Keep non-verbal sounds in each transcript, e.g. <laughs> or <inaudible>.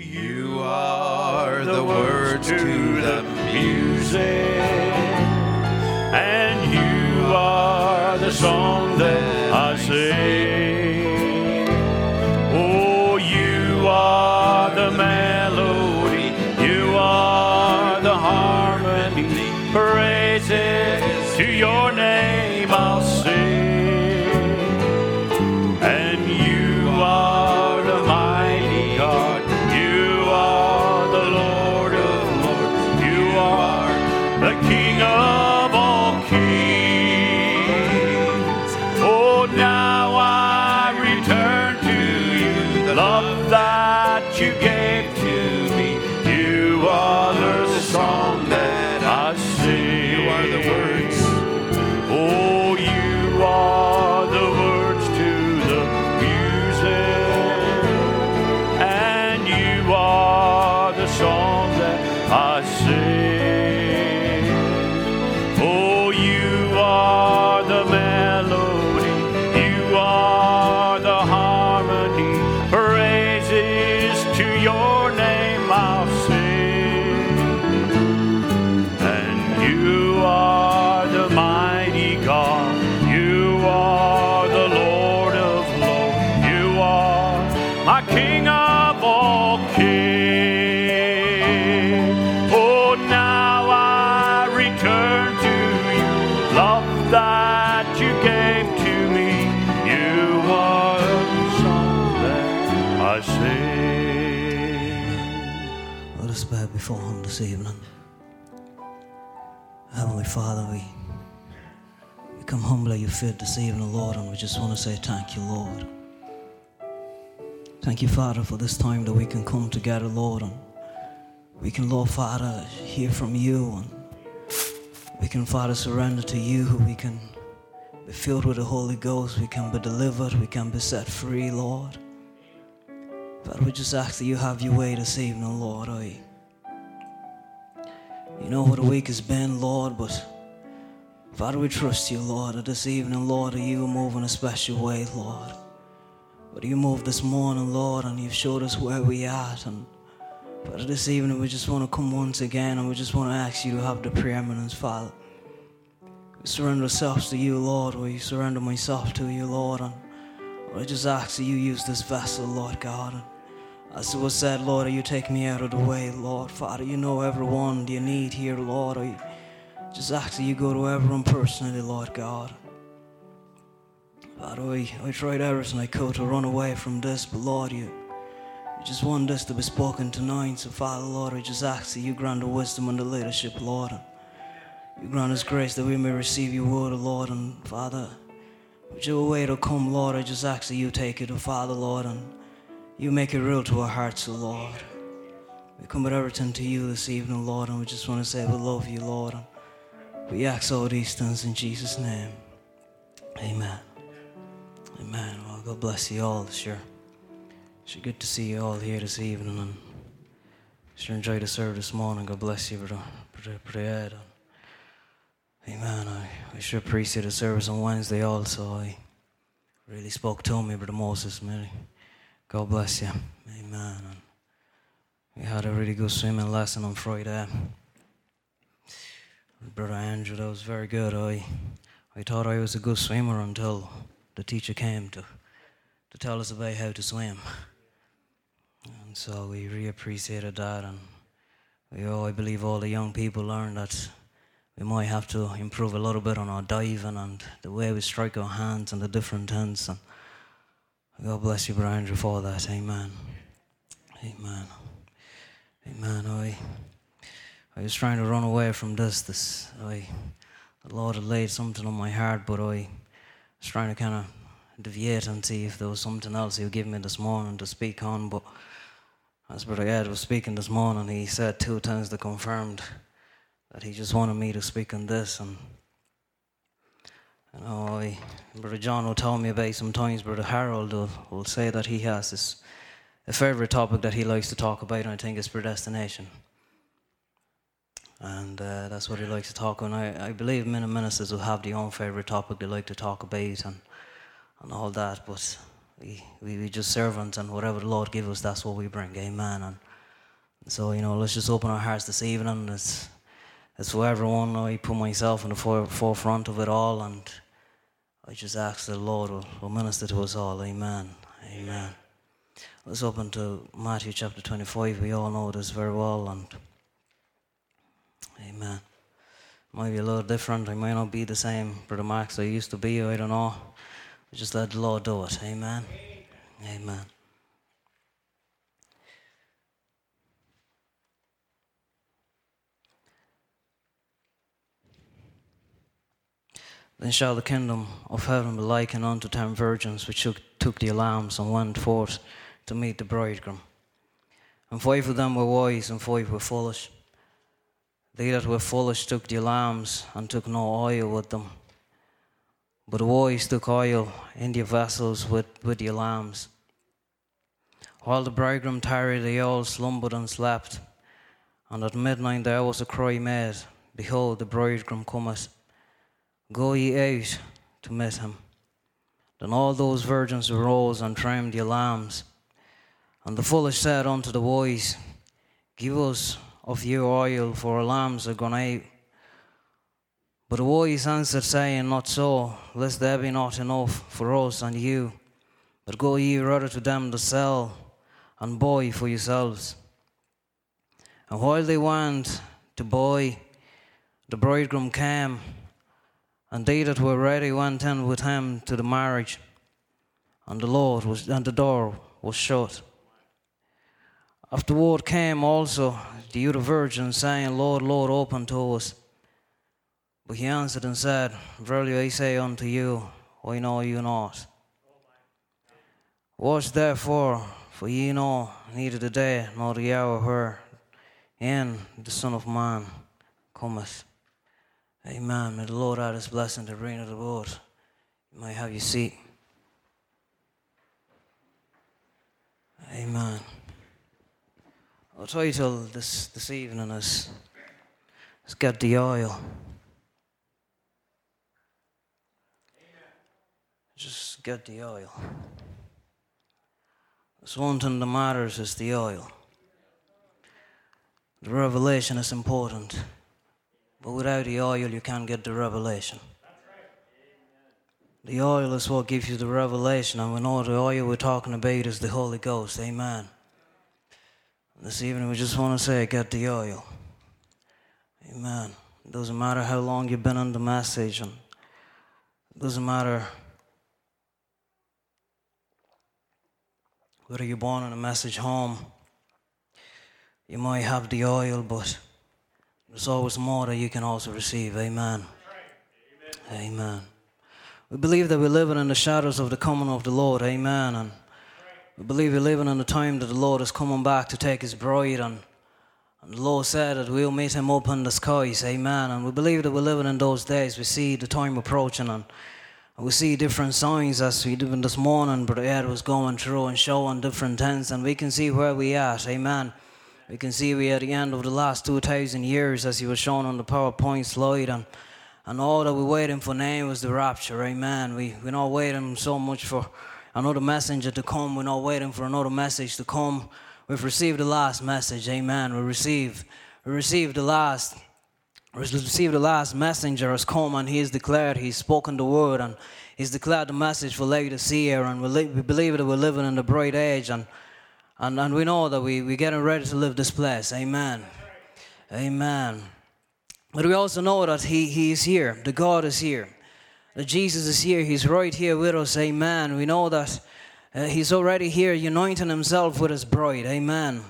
You are the words to the music, and you are the song that this evening, Lord, and we just want to say thank you, Lord. Thank you, Father, for this time that we can come together, Lord, and we can, Lord Father, hear from you, and we can, Father, surrender to you. We can be filled with the Holy Ghost. We can be delivered. We can be set free, Lord. Father, we just ask that you have your way this evening, Lord. I, you know what the week has been, Lord, but Father, we trust you, Lord, that this evening, Lord, that you move in a special way, Lord. But you moved this morning, Lord, and you've showed us where we are. And Father, this evening we just want to come once again and we just want to ask you to have the preeminence, Father. We surrender ourselves to you, Lord. We surrender myself to you, Lord. And I just ask that you use this vessel, Lord God. And as it was said, Lord, you take me out of the way, Lord. Father, you know everyone you need here, Lord. Just ask that you go to everyone personally, Lord God. Father, I, I tried everything I could to run away from this, but Lord, you, you just want this to be spoken tonight. So, Father, Lord, I just ask that you grant the wisdom and the leadership, Lord. You grant us grace that we may receive your word, Lord. And Father, whichever way it'll come, Lord, I just ask that you take it to Father, Lord, and you make it real to our hearts, Lord. We come with everything to you this evening, Lord, and we just want to say we love you, Lord. We ask all these things in Jesus' name. Amen. Amen. Well, God bless you all. Sure. Sure good to see you all here this evening and sure enjoy the service this morning. God bless you, brother, brother. Amen. I, I sure appreciate the service on Wednesday also. I really spoke to me, Brother Moses. Mary. God bless you. Amen. And we had a really good swimming lesson on Friday. Brother Andrew, that was very good. I, I thought I was a good swimmer until the teacher came to, to tell us about how to swim. And so we really appreciated that. And we all, I believe all the young people learned that we might have to improve a little bit on our diving and the way we strike our hands and the different hands. And God bless you, Brother Andrew, for that. Amen. Amen. Amen. I, I was trying to run away from this. This, I, the Lord had laid something on my heart, but I was trying to kind of deviate and see if there was something else He would give me this morning to speak on. But as Brother Ed was speaking this morning, he said two times that confirmed that he just wanted me to speak on this. And you know, I, Brother John will tell me about sometimes Brother Harold will, will say that he has this a favorite topic that he likes to talk about, and I think it's predestination. And uh, that's what he likes to talk on. I, I believe many ministers will have their own favorite topic they like to talk about and, and all that, but we, we, we just servants and whatever the Lord gives us, that's what we bring. Amen. And So, you know, let's just open our hearts this evening. It's, it's for everyone. I put myself in the fore, forefront of it all, and I just ask the Lord will, will minister to us all. Amen. Amen. Let's open to Matthew chapter 25. We all know this very well, and Amen. Might be a little different. I might not be the same Brother Max I used to be. I don't know. Just let the Lord do it. Amen. Amen. Then shall the kingdom of heaven be likened unto ten virgins which took, took the alarms and went forth to meet the bridegroom. And five of them were wise, and five were foolish. They that were foolish took the alarms and took no oil with them. But the wise took oil in their vessels with, with the alarms. While the bridegroom tarried, they all slumbered and slept. And at midnight there was a cry made, Behold, the bridegroom cometh Go ye out to meet him. Then all those virgins arose and trimmed the alarms. And the foolish said unto the wise, Give us of your oil, for our lamps are gone out. But the wise answered, saying, Not so, lest there be not enough for us and you. But go ye rather to them that sell, and buy for yourselves. And while they went to buy, the bridegroom came and they that were ready went in with him to the marriage, and the Lord was and the door was shut. Afterward came also the other virgins, saying, Lord, Lord, open to us. But he answered and said, Verily I say unto you, I know you not. Watch therefore, for ye know neither the day nor the hour wherein the Son of Man cometh. Amen. May the Lord add his blessing to the reign of the Lord. You may have your seat. Amen. Our title this, this evening is, is Get the Oil. Just get the oil. There's one thing that matters is the oil. The revelation is important. But without the oil, you can't get the revelation. The oil is what gives you the revelation, and we know the oil we're talking about is the Holy Ghost. Amen. This evening, we just want to say, get the oil. Amen. It doesn't matter how long you've been on the message, and it doesn't matter whether you're born in a message home. You might have the oil, but there's always more that you can also receive. Amen. Amen. Amen. We believe that we're living in the shadows of the coming of the Lord. Amen. And we believe we're living in the time that the Lord is coming back to take his bride. And, and the Lord said that we'll meet him up in the skies. Amen. And we believe that we're living in those days. We see the time approaching and, we see different signs as we did this morning. Brother Ed was going through and showing different things. And we can see where we at. Amen. We can see we are at the end of the last 2,000 years, as he was shown on the PowerPoint slide, and, and all that we're waiting for now is the rapture. Amen. We, we're not waiting so much for another messenger to come, we're not waiting for another message to come. We've received the last message. Amen. We received, we received the last. We received the last messenger has come and he has declared, he's spoken the word and he's declared the message for Laodicea and we, we believe that we're living in the bright age and and, and we know that we, we're getting ready to live this place. Amen. Amen. But we also know that he, he is here. The God is here. Jesus is here. He's right here with us. Amen. We know that uh, He's already here, uniting Himself with His bride. Amen.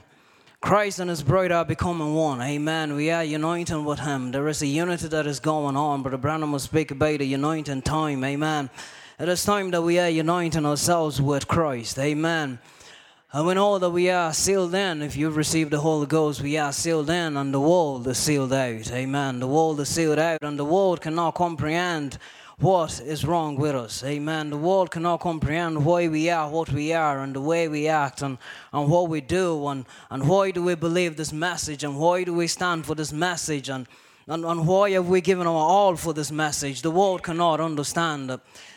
Christ and His bride are becoming one. Amen. We are uniting with Him. There is a unity that is going on. But the brother Branham will speak about the uniting time. Amen. It is time that we are uniting ourselves with Christ. Amen. And we know that we are sealed in. If you've received the Holy Ghost, we are sealed in, and the world is sealed out. Amen. The world is sealed out, and the world cannot comprehend what is wrong with us. Amen. The world cannot comprehend why we are what we are, and the way we act, and, and what we do, and, and why do we believe this message, and why do we stand for this message, and, and, and why have we given our all for this message. The world cannot understand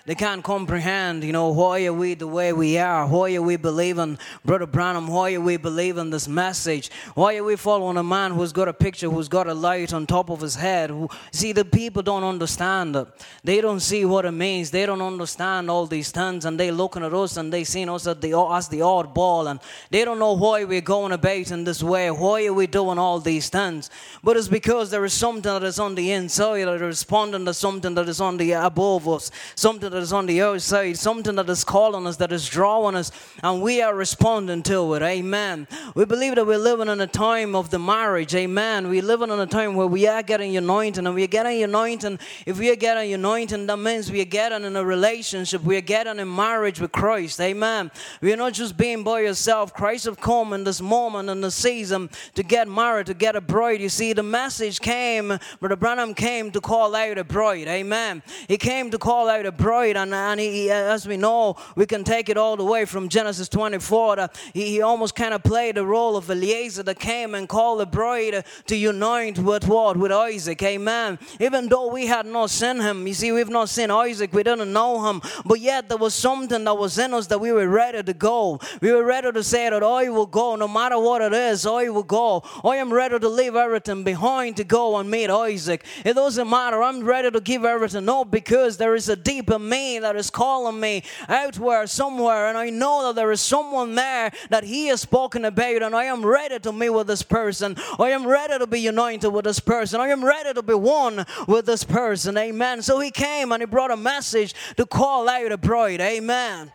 they can't comprehend, you know, why are we the way we are? Why are we believing, Brother Branham, why are we believing this message? Why are we following a man who's got a picture, who's got a light on top of his head? Who, see, the people don't understand it. They don't see what it means. They don't understand all these things, and they're looking at us and they seeing us as the, as the oddball, and they don't know why we're going about in this way. Why are we doing all these things? But it's because there is something that is on the inside that is responding to something that is on the above us, something that is on the outside, something that is calling us, that is drawing us, and we are responding to it. Amen. We believe that we're living in a time of the marriage. Amen. We're living in a time where we are getting anointing, and we are getting anointing. If we are getting anointing, that means we are getting in a relationship. We are getting in marriage with Christ. Amen. We are not just being by yourself. Christ have come in this moment in the season to get married, to get a bride. You see, the message came, Brother Branham came to call out a bride. Amen. He came to call out a bride, and, and he, as we know, we can take it all the way from Genesis 24. That he, he almost kind of played the role of Eliezer that came and called the bride to unite with what? With Isaac. Amen. Even though we had not seen him, you see, we've not seen Isaac, we didn't know him, but yet there was something that was in us that we were ready to go. We were ready to say that I will go, no matter what it is, I will go. I am ready to leave everything behind to go and meet Isaac. It doesn't matter. I'm ready to give everything up because there is a deeper me that is calling me out where somewhere, and I know that there is someone there that He has spoken about, and I am ready to meet with this person. I am ready to be united with this person. I am ready to be one with this person. Amen. So He came and He brought a message to call out a bride. Amen.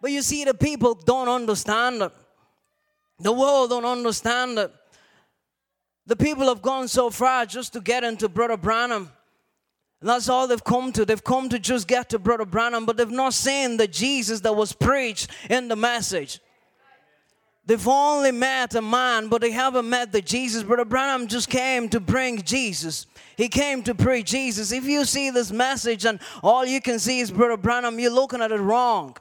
But you see, the people don't understand it. The world don't understand it. The people have gone so far just to get into Brother Branham. That's all they've come to. They've come to just get to Brother Branham, but they've not seen the Jesus that was preached in the message. They've only met a man, but they haven't met the Jesus. Brother Branham just came to bring Jesus. He came to preach Jesus. If you see this message and all you can see is Brother Branham, you're looking at it wrong.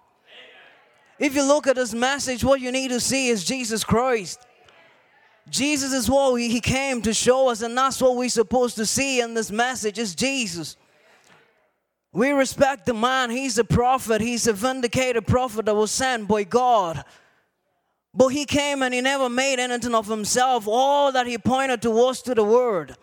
If you look at this message, what you need to see is Jesus Christ. Jesus is what he came to show us, and that's what we're supposed to see in this message is Jesus. We respect the man, he's a prophet, he's a vindicated prophet that was sent by God. But he came and he never made anything of himself. All that he pointed to was to the word.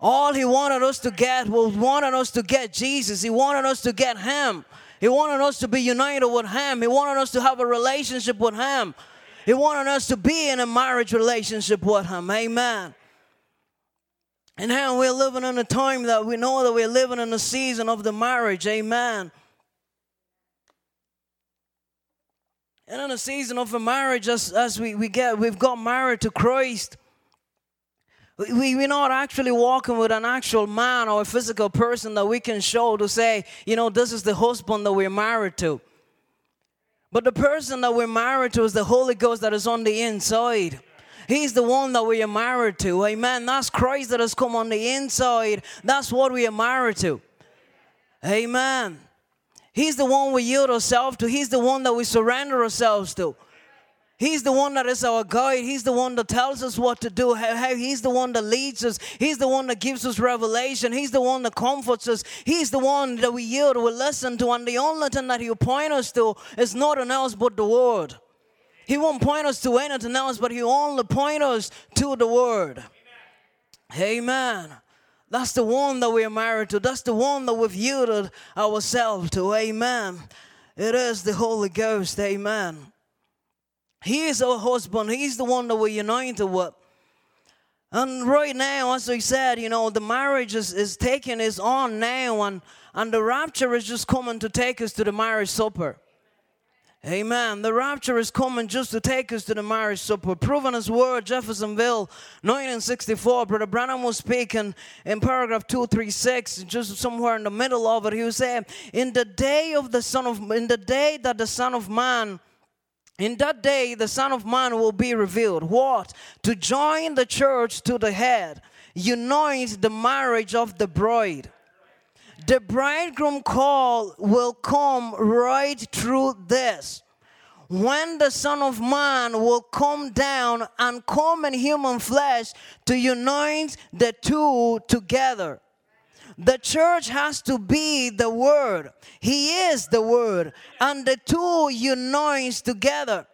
All he wanted us to get was wanted us to get Jesus. He wanted us to get him. He wanted us to be united with him. He wanted us to have a relationship with him. He wanted us to be in a marriage relationship with Him. Amen. And now we're living in a time that we know that we're living in a season of the marriage. Amen. And in a season of a marriage, as, as we, we get, we've got married to Christ. We, we're not actually walking with an actual man or a physical person that we can show to say, you know, this is the husband that we're married to. But the person that we're married to is the Holy Ghost that is on the inside. He's the one that we are married to. Amen. That's Christ that has come on the inside. That's what we are married to. Amen. He's the one we yield ourselves to. He's the one that we surrender ourselves to. He's the one that is our guide. He's the one that tells us what to do. He's the one that leads us. He's the one that gives us revelation. He's the one that comforts us. He's the one that we yield, we listen to. And the only thing that He'll point us to is nothing else but the Word. He won't point us to anything else, but He'll only point us to the Word. Amen. That's the one that we are married to. That's the one that we've yielded ourselves to. Amen. It is the Holy Ghost. Amen. He is our husband. He's the one that we're united with. And right now, as we said, you know, the marriage is, is taking is on now, and, and the rapture is just coming to take us to the marriage supper. Amen. The rapture is coming just to take us to the marriage supper. Proving His Word, Jeffersonville, 1964. Brother Branham was speaking in paragraph 236, just somewhere in the middle of it. He was saying, In the day of the Son of in the day that the Son of Man in that day, the Son of Man will be revealed. What? To join the church to the head, unite the marriage of the bride. The bridegroom call will come right through this. When the Son of Man will come down and come in human flesh to unite the two together. The church has to be the Word. He is the Word. And the two unites together.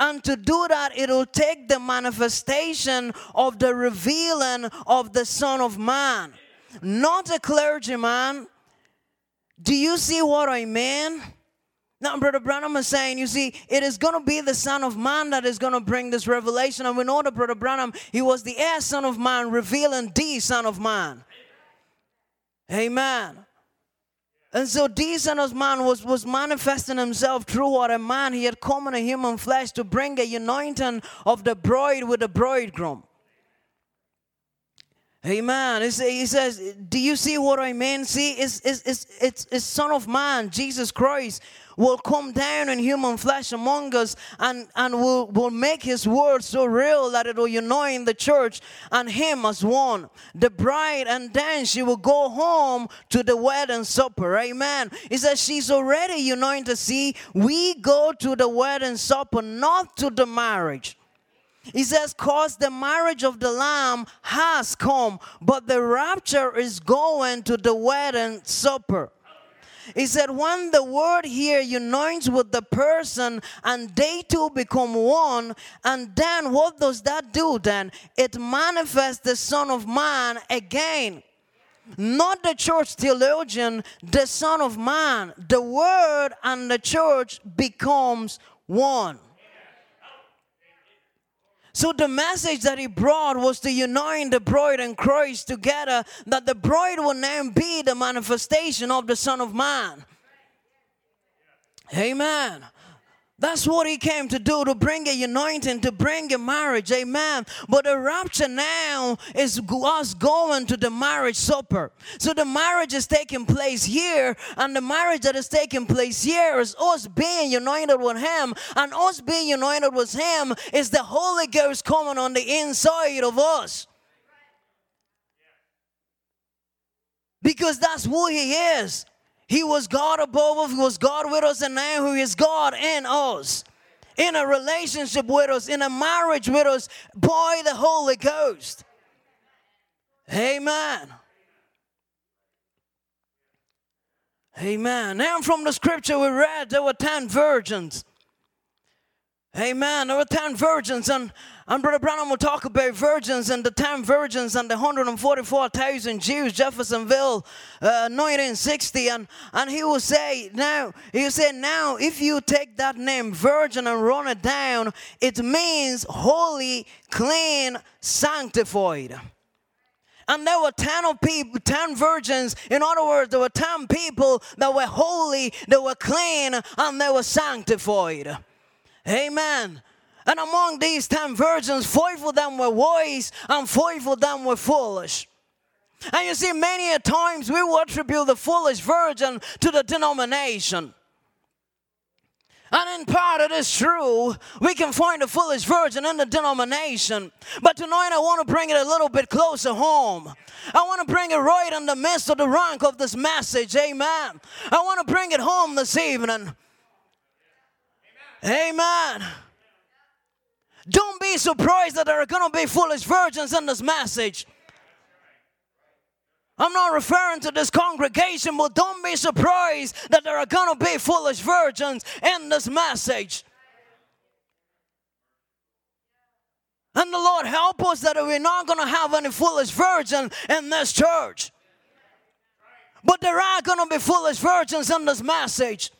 And to do that, it will take the manifestation of the revealing of the Son of Man, not a clergyman. Do you see what I mean? Now, Brother Branham is saying, you see, it is going to be the Son of Man that is going to bring this revelation. And we know that Brother Branham, he was the air Son of Man, revealing the Son of Man. Amen. And so the Son of Man was, was manifesting himself through what a man he had come in a human flesh to bring a anointing of the bride with the bridegroom. Amen. He says, Do you see what I mean? See, it's, it's, it's, it's, it's Son of Man, Jesus Christ, will come down in human flesh among us and, and will, will make his word so real that it will unite the church and him as one. The bride, and then she will go home to the wedding supper. Amen. He says she's already united. See, we go to the wedding supper, not to the marriage. He says, Cause the marriage of the Lamb has come, but the rapture is going to the wedding supper. He said, when the word here unites with the person and they two become one, and then what does that do then? It manifests the Son of Man again. Not the church theologian, the Son of Man. The word and the church becomes one. So the message that he brought was to unite the bride and Christ together, that the bride will now be the manifestation of the Son of Man. Amen. That's what he came to do to bring a anointing, to bring a marriage. Amen. But the rapture now is us going to the marriage supper. So the marriage is taking place here, and the marriage that is taking place here is us being united with him, and us being united with him is the Holy Ghost coming on the inside of us. Because that's who he is. He was God above us, He was God with us, and now He is God in us. In a relationship with us, in a marriage with us, by the Holy Ghost. Amen. Amen. Now, from the scripture we read, there were 10 virgins. Amen. There were 10 virgins, and and Brother Branham will talk about virgins and the 10 virgins and the 144,000 Jews, Jeffersonville, uh, 1960. And, and he will say, now, he will say, now, if you take that name virgin and run it down, it means holy, clean, sanctified. And there were 10 of people, 10 virgins. In other words, there were 10 people that were holy, they were clean, and they were sanctified. Amen. And among these ten virgins, five of them were wise and five of them were foolish. And you see, many a times we will attribute the foolish virgin to the denomination. And in part it is true, we can find the foolish virgin in the denomination. But tonight I want to bring it a little bit closer home. I want to bring it right in the midst of the rank of this message. Amen. I want to bring it home this evening. Amen. Don't be surprised that there are going to be foolish virgins in this message. I'm not referring to this congregation, but don't be surprised that there are going to be foolish virgins in this message. And the Lord help us that we're not going to have any foolish virgin in this church. But there are going to be foolish virgins in this message.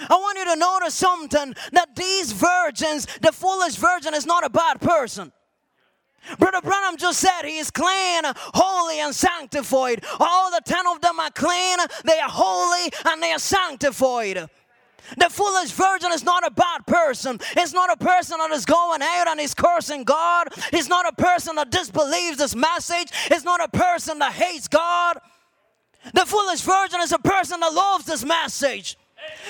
I want you to notice something that these virgins, the foolish virgin, is not a bad person. Brother Branham just said he is clean, holy, and sanctified. All the ten of them are clean, they are holy, and they are sanctified. The foolish virgin is not a bad person. It's not a person that is going out and is cursing God. It's not a person that disbelieves this message. It's not a person that hates God. The foolish virgin is a person that loves this message.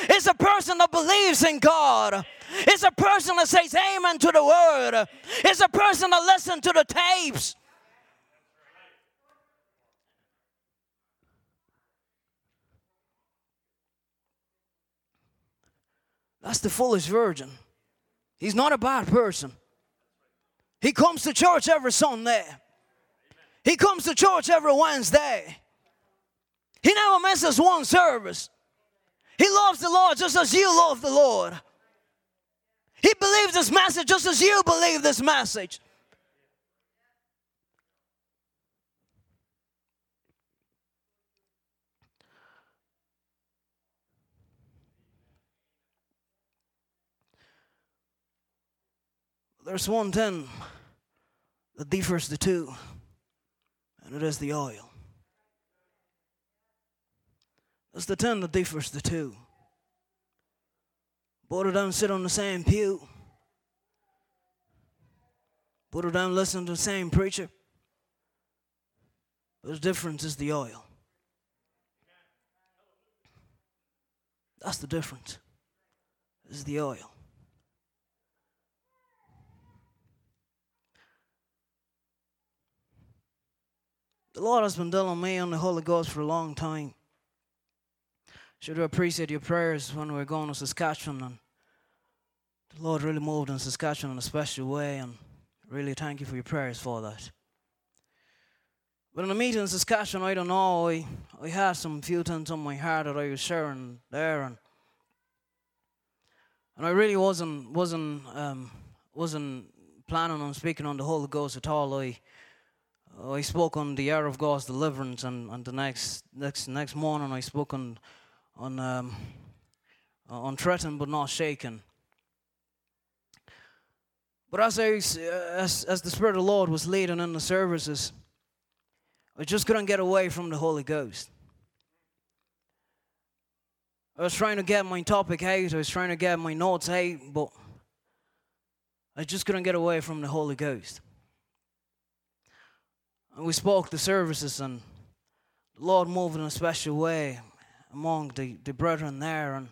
It's a person that believes in God. It's a person that says amen to the word. It's a person that listens to the tapes. That's the foolish virgin. He's not a bad person. He comes to church every Sunday. He comes to church every Wednesday. He never misses one service. He loves the Lord just as you love the Lord. He believes this message just as you believe this message. There's one thing that differs the two, and it is the oil. That's the thing that differs the two. Both them sit on the same pew. Both them listen to the same preacher. But the difference is the oil. That's the difference. Is the oil. The Lord has been dealing me on the Holy Ghost for a long time. Should have appreciated your prayers when we were going to Saskatchewan and the Lord really moved in Saskatchewan in a special way and really thank you for your prayers for that. But in the meeting in Saskatchewan, I don't know, I, I had some few things on my heart that I was sharing there and and I really wasn't wasn't um, wasn't planning on speaking on the Holy Ghost at all. I I spoke on the hour of God's deliverance, and, and the next next next morning I spoke on on um, on threatened but not shaken. But as I as as the Spirit of the Lord was leading in the services, I just couldn't get away from the Holy Ghost. I was trying to get my topic out, I was trying to get my notes out, but I just couldn't get away from the Holy Ghost. And we spoke the services, and the Lord moved in a special way among the, the brethren there. And,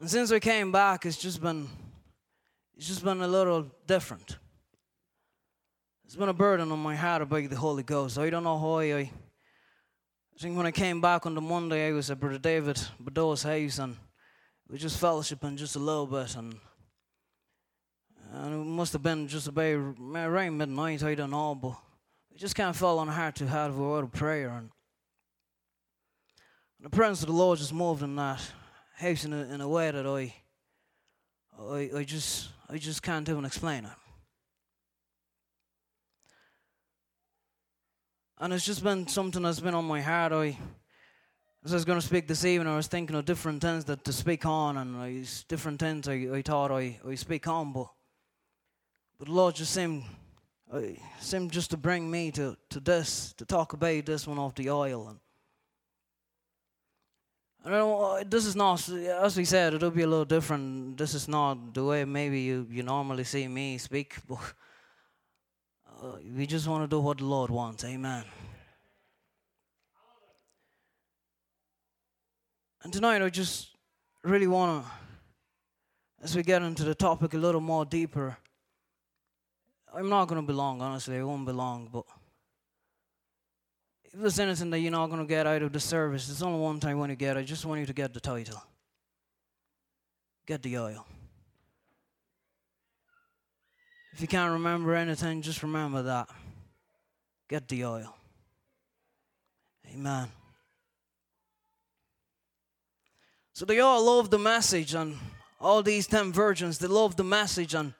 and since we came back, it's just been it's just been a little different. It's been a burden on my heart about the Holy Ghost. I don't know how I. I think when I came back on the Monday, I was at Brother David Badeau's house, and we just fellowshipping just a little bit, and and it must have been just about around midnight. I don't know, but it just kind of fell on heart to have a word of prayer. And the presence of the Lord just moved in that house in a, in a way that I, I, I just, I just can't even explain it. And it's just been something that's been on my heart. I, as I was going to speak this evening, I was thinking of different things that to speak on, and I, different things I, I thought I, I speak on, but, but the Lord just seemed seemed just to bring me to, to this, to talk about this one off the oil. And, I don't know, this is not, as we said, it'll be a little different. This is not the way maybe you, you normally see me speak, <laughs> uh, we just want to do what the Lord wants. Amen. And tonight I just really want to, as we get into the topic a little more deeper, I'm not going to be long, honestly. I won't be long, but there's anything that you're not going to get out of the service, there's only one thing I want to get. I just want you to get the title. Get the oil. If you can't remember anything, just remember that. Get the oil. Amen. So they all love the message, and all these ten virgins, they love the message, and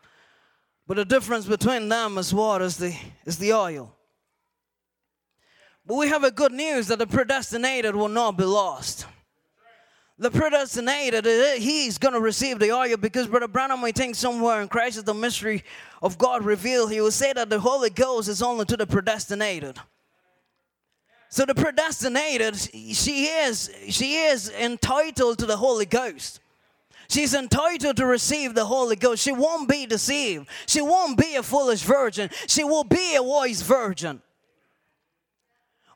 but the difference between them is what is the is the oil. But we have a good news that the predestinated will not be lost. The predestinated, uh, he's going to receive the oil because Brother Branham, I think somewhere in Christ is the mystery of God revealed, he will say that the Holy Ghost is only to the predestinated. So the predestinated, she is, she is entitled to the Holy Ghost. She's entitled to receive the Holy Ghost. She won't be deceived. She won't be a foolish virgin. She will be a wise virgin.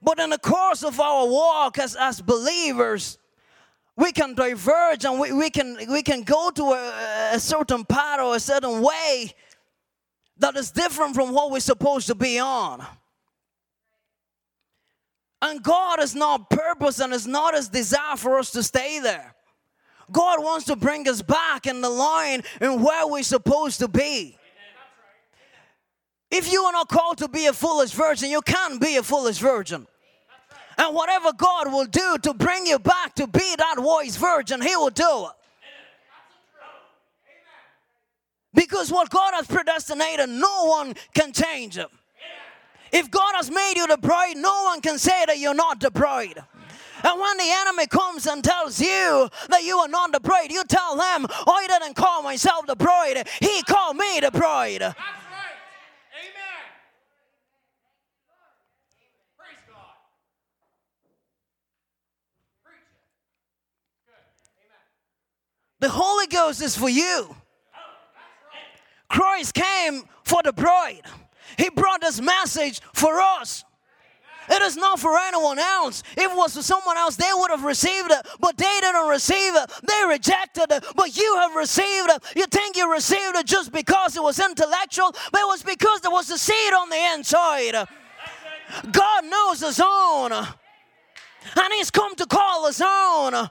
But in the course of our walk as, as believers, we can diverge and we, we, can, we can go to a, a certain path or a certain way that is different from what we're supposed to be on. And God is not purpose and is not His desire for us to stay there. God wants to bring us back in the line and where we're supposed to be. If you are not called to be a foolish virgin, you can't be a foolish virgin. And whatever God will do to bring you back to be that wise virgin, He will do it. Because what God has predestinated, no one can change it. If God has made you the bride, no one can say that you're not the bride. And when the enemy comes and tells you that you are not the bride, you tell them, I didn't call myself the bride, he called me the bride. That's right. Amen. Praise God. Preach it. Good. Amen. The Holy Ghost is for you. Christ came for the bride. He brought this message for us. It is not for anyone else. If it was for someone else, they would have received it, but they didn't receive it. They rejected it, but you have received it. You think you received it just because it was intellectual, but it was because there was a seed on the inside. God knows his own, and he's come to call his own.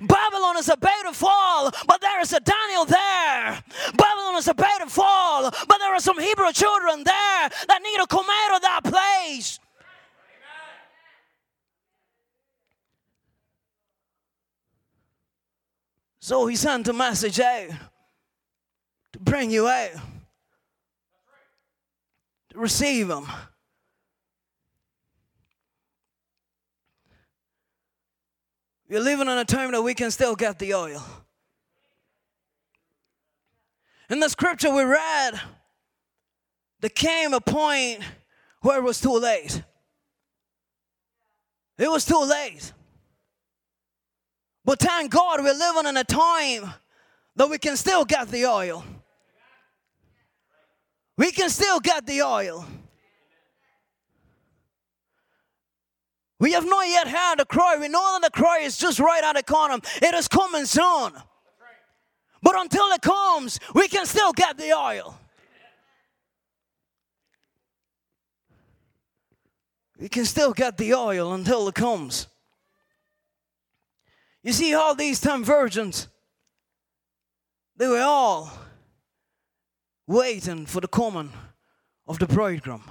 Babylon is about to fall, but there is a Daniel there. Babylon is about to fall, but there are some Hebrew children there that need to come out of that place. So he sent a message out to bring you out, to receive him. We're living in a time that we can still get the oil. In the scripture we read, there came a point where it was too late. It was too late. But thank God we're living in a time that we can still get the oil. We can still get the oil. We have not yet heard the cry. We know that the cry is just right at the corner. It is coming soon. But until it comes, we can still get the oil. We can still get the oil until it comes. You see, all these ten virgins, they were all waiting for the coming of the bridegroom.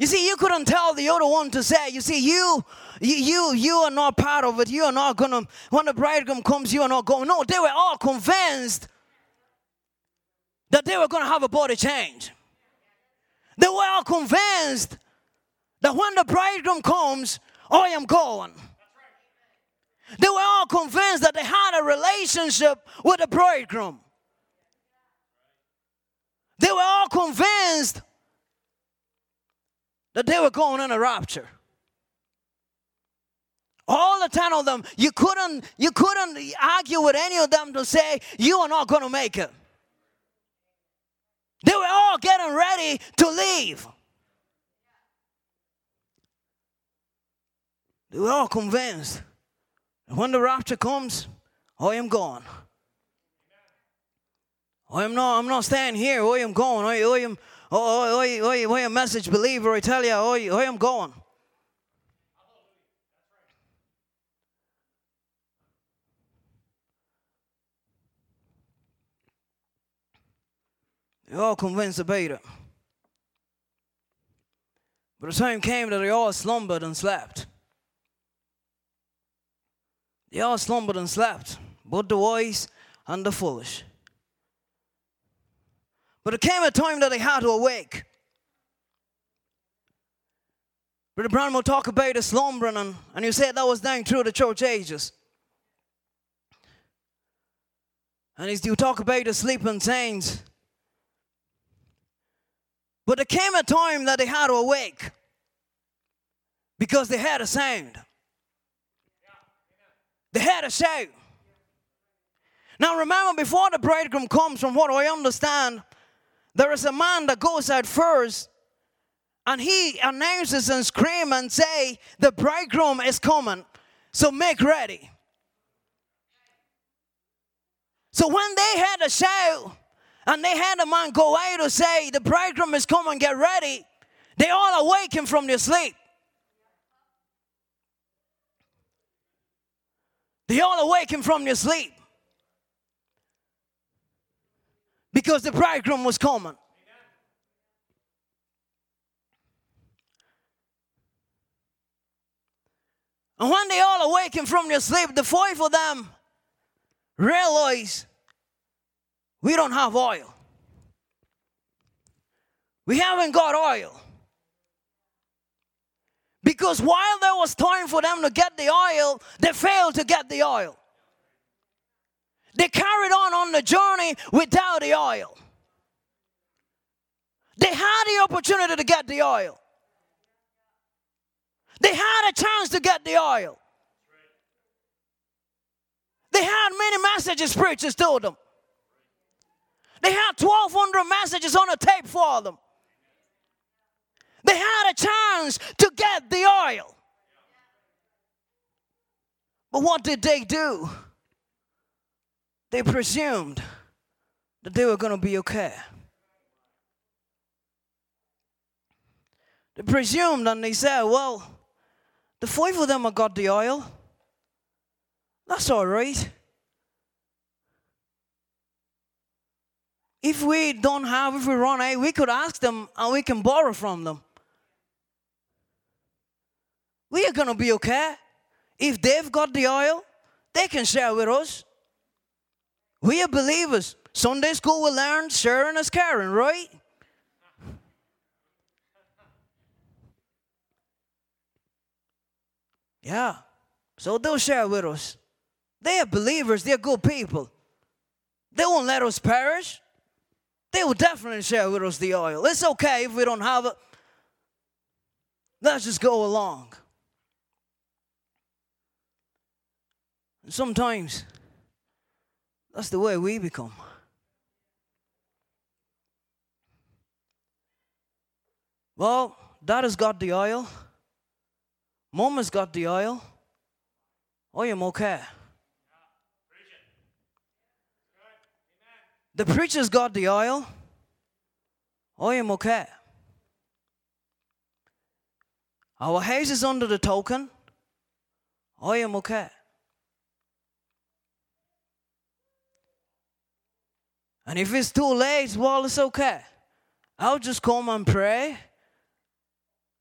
You see, you couldn't tell the other one to say, you see, you, you, you, are not part of it. You are not gonna, when the bridegroom comes, you are not going. No, they were all convinced that they were gonna have a body change. They were all convinced that when the bridegroom comes, I am going. They were all convinced that they had a relationship with the bridegroom. They were all convinced that they were going in a rapture. All the ten of them, you couldn't, you couldn't argue with any of them to say you are not going to make it. They were all getting ready to leave. They were all convinced that when the rapture comes, I am gone. I am not, I'm not staying here. I am going. I, I am, oh, I, I, I, I am message believer. I tell you, I, I am going. They're all convinced about it. But the time came that they all slumbered and slept. They all slumbered and slept, both the wise and the foolish. But it came a time that they had to awake. Brother Branham will talk about the slumbering, and, and you said that was down through the church ages. And he's you talk about the sleeping saints. But there came a time that they had to awake because they had a sound. They had a shout. Now remember, before the bridegroom comes, from what I understand, there is a man that goes out first and he announces and screams and say, the bridegroom is coming, so make ready. So when they had a shout and they had a man go out to say, the bridegroom is coming, get ready, they all awaken from their sleep. They all awaken from their sleep. because the bridegroom was coming. And when they all awakened from their sleep, the five of them realized we don't have oil. We haven't got oil. Because while there was time for them to get the oil, they failed to get the oil. They carried on on the journey without the oil. They had the opportunity to get the oil. They had a chance to get the oil. They had many messages preachers told them. They had 1,200 messages on a tape for them. They had a chance to get the oil. But what did they do? They presumed that they were going to be okay. They presumed and they said, well, the five of them have got the oil. That's all right. If we don't have, if we run out, we could ask them and we can borrow from them. We are going to be okay. If they've got the oil, they can share with us. We are believers. Sunday school we learn sharing is caring, right? Yeah. So they'll share with us. They are believers, they're good people. They won't let us perish. They will definitely share with us the oil. It's okay if we don't have it. Let's just go along. Sometimes that's the way we become. Well, dad has got the oil. Mom has got the oil. I am okay. The preacher's got the oil. I am okay. Our house is under the token. I am okay. And if it's too late, well, it's okay. I'll just come and pray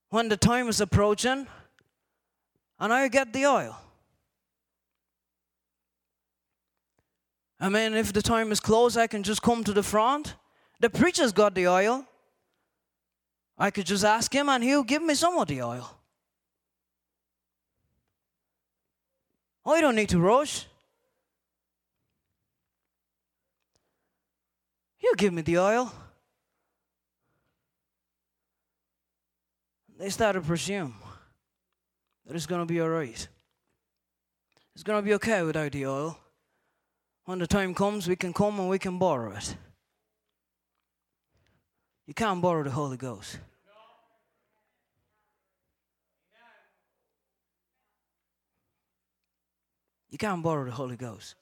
when the time is approaching, and I'll get the oil. I mean, if the time is close, I can just come to the front. The preacher's got the oil. I could just ask him, and he'll give me some of the oil. I don't need to rush. He'll give me the oil. They start to presume that it's going to be all right. It's going to be okay without the oil. When the time comes, we can come and we can borrow it. You can't borrow the Holy Ghost. You can't borrow the Holy Ghost.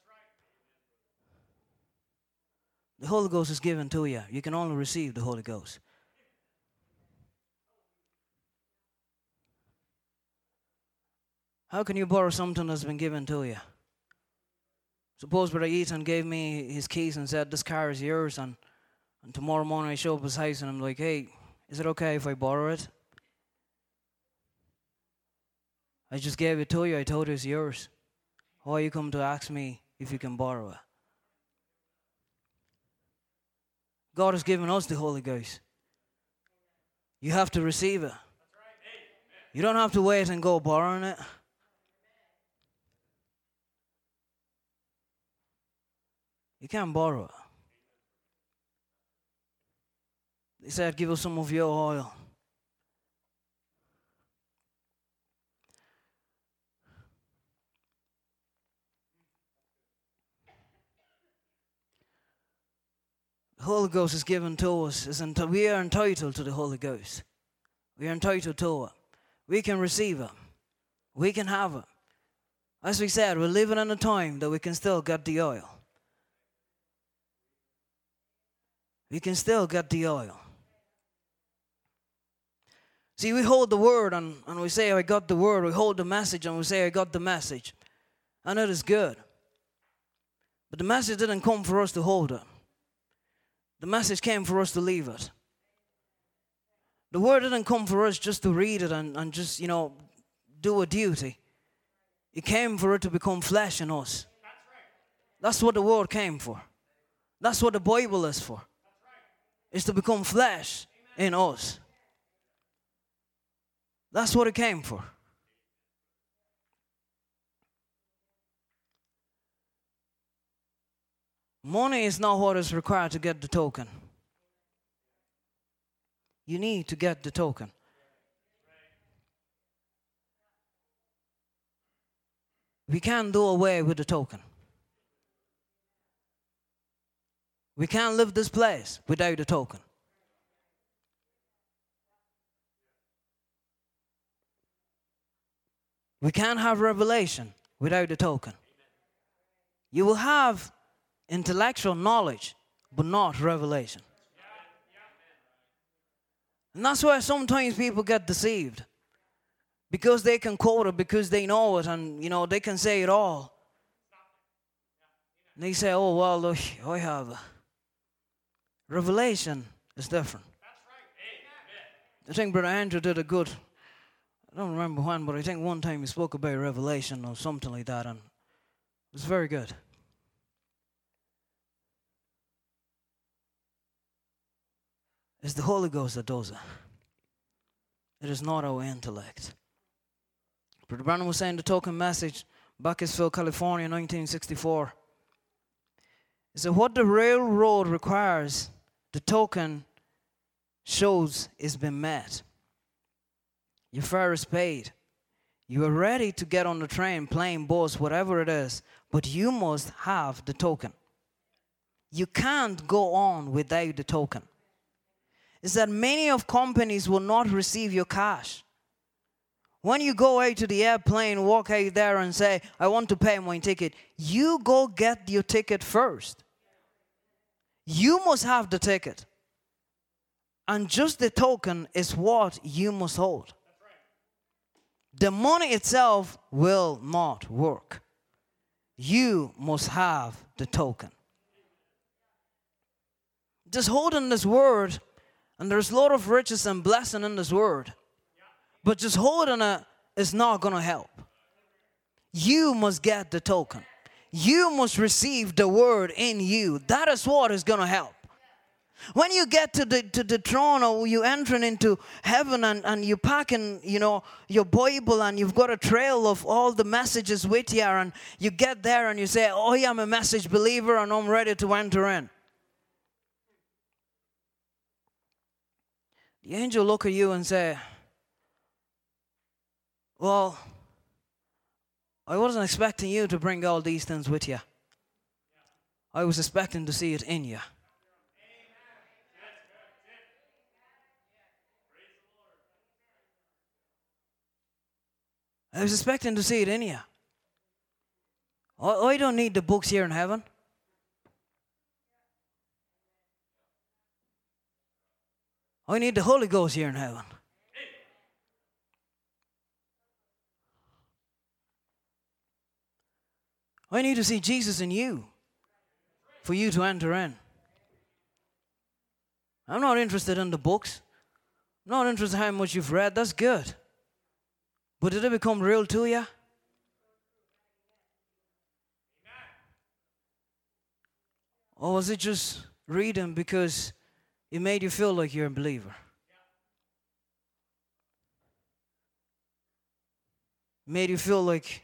The Holy Ghost is given to you. You can only receive the Holy Ghost. How can you borrow something that's been given to you? Suppose Brother Ethan gave me his keys and said, This car is yours, and, and tomorrow morning I show up at his house and I'm like, Hey, is it okay if I borrow it? I just gave it to you, I told you it's yours. Why are you come to ask me if you can borrow it? God has given us the Holy Ghost. You have to receive it. You don't have to wait and go borrowing it. You can't borrow it. They said, Give us some of your oil. The Holy Ghost is given to us. Is enti- we are entitled to the Holy Ghost. We are entitled to it. We can receive it. We can have it. As we said, we're living in a time that we can still get the oil. We can still get the oil. See, we hold the word and, and we say, I got the word. We hold the message and we say, I got the message. And it is good. But the message didn't come for us to hold it. The message came for us to leave it. The word didn't come for us just to read it and, and just, you know, do a duty. It came for it to become flesh in us. That's what the word came for. That's what the Bible is for. It's to become flesh in us. That's what it came for. Money is not what is required to get the token. You need to get the token. We can't do away with the token. We can't leave this place without the token. We can't have revelation without the token. You will have intellectual knowledge, but not revelation. And that's why sometimes people get deceived. Because they can quote it, because they know it, and you know, they can say it all. And they say, oh, well, look, I have. Revelation is different. I think Brother Andrew did a good, I don't remember when, but I think one time he spoke about revelation or something like that, and it was very good. It's the Holy Ghost that does it. It is not our intellect. Brother Branham was saying the token message, Bakersfield, California, 1964. He said, What the railroad requires, the token shows it's been met. Your fare is paid. You are ready to get on the train, plane, bus, whatever it is, but you must have the token. You can't go on without the token. Is that many of companies will not receive your cash. When you go out to the airplane, walk out there and say, I want to pay my ticket, you go get your ticket first. You must have the ticket. And just the token is what you must hold. The money itself will not work. You must have the token. Just holding this word, and there's a lot of riches and blessing in this word, but just holding it is not going to help. You must get the token. You must receive the word in you. That is what is going to help. When you get to the to the throne or you entering into heaven and, and you packing, you know, your Bible and you've got a trail of all the messages with you and you get there and you say, Oh, I am a message believer and I'm ready to enter in. The angel look at you and say, Well, I wasn't expecting you to bring all these things with you. I was expecting to see it in you. I was expecting to see it in you. I, I don't need the books here in heaven. Oh, I need the Holy Ghost here in heaven. Oh, I need to see Jesus in you for you to enter in. I'm not interested in the books. I'm not interested in how much you've read. That's good. But did it become real to you? Or was it just reading because it made you feel like you're a believer? Made you feel like,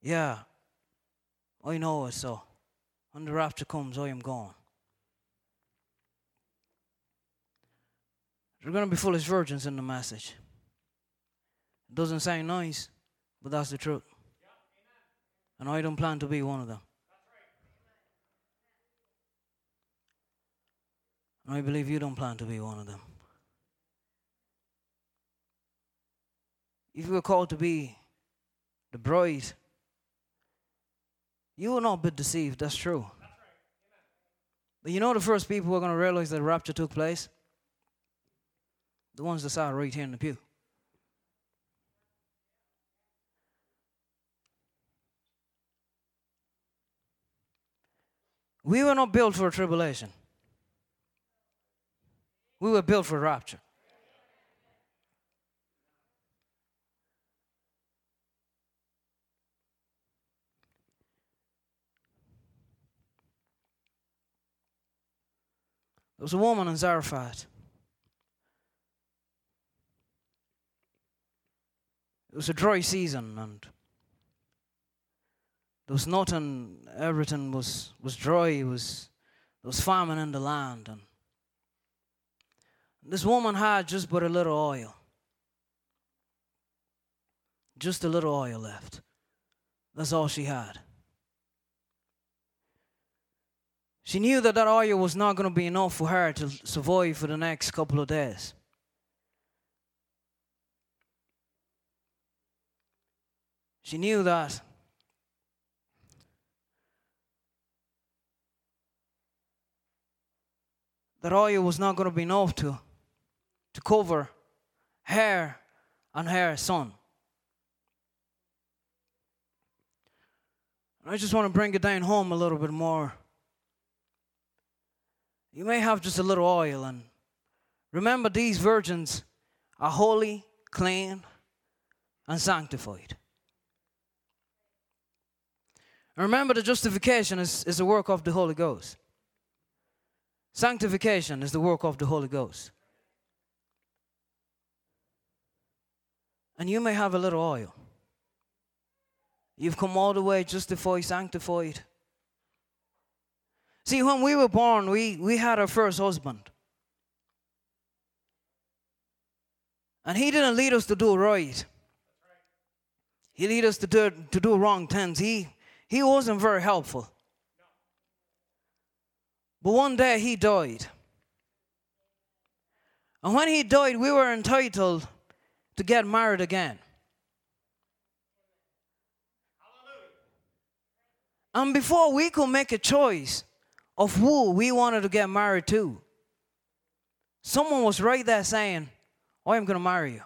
yeah, I know it, so when the rapture comes, I am gone. There are going to be foolish virgins in the message. It doesn't sound nice, but that's the truth. And I don't plan to be one of them. I believe you don't plan to be one of them. If you were called to be the bride, you will not be deceived. That's true. But you know the first people who are going to realize that rapture took place? The ones that sat right here in the pew. We were not built for a tribulation. We were built for rapture. There was a woman in Zarephath. It was a dry season, and there was nothing. Everything was was dry. It was there was famine in the land, and this woman had just but a little oil. Just a little oil left. That's all she had. She knew that that oil was not going to be enough for her to survive for the next couple of days. She knew that that oil was not going to be enough to, to cover her and her son. I just want to bring it down home a little bit more. You may have just a little oil, and remember, these virgins are holy, clean, and sanctified. And remember, the justification is, is the work of the Holy Ghost. Sanctification is the work of the Holy Ghost. And you may have a little oil. You've come all the way justified, sanctified. See, when we were born, we, we had our first husband. And he didn't lead us to do right. He lead us to do, to do wrong things. He, he wasn't very helpful. But one day he died. And when he died, we were entitled to get married again. And before we could make a choice of who we wanted to get married to, someone was right there saying, oh, I am going to marry you.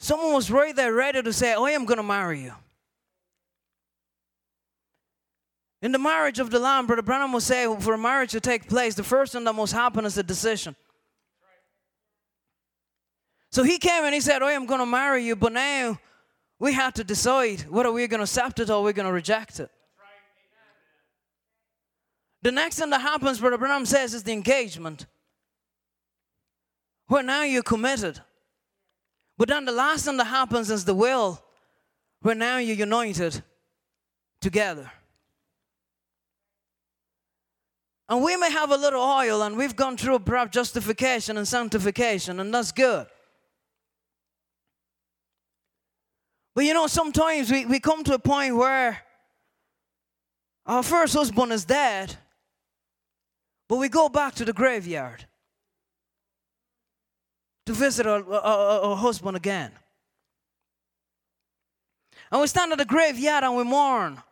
Someone was right there ready to say, oh, I am going to marry you. In the marriage of the Lamb, Brother Branham will say, for a marriage to take place, the first thing that must happen is a decision. So he came and he said, oh, I am going to marry you, but now we have to decide whether we're going to accept it or we're going to reject it. The next thing that happens, Brother Branham says, is the engagement. Where now you're committed. But then the last thing that happens is the will, where now you're united together. And we may have a little oil, and we've gone through perhaps justification and sanctification, and that's good. But you know, sometimes we, we come to a point where our first husband is dead, but we go back to the graveyard to visit our, our, our husband again. And we stand at the graveyard and we mourn.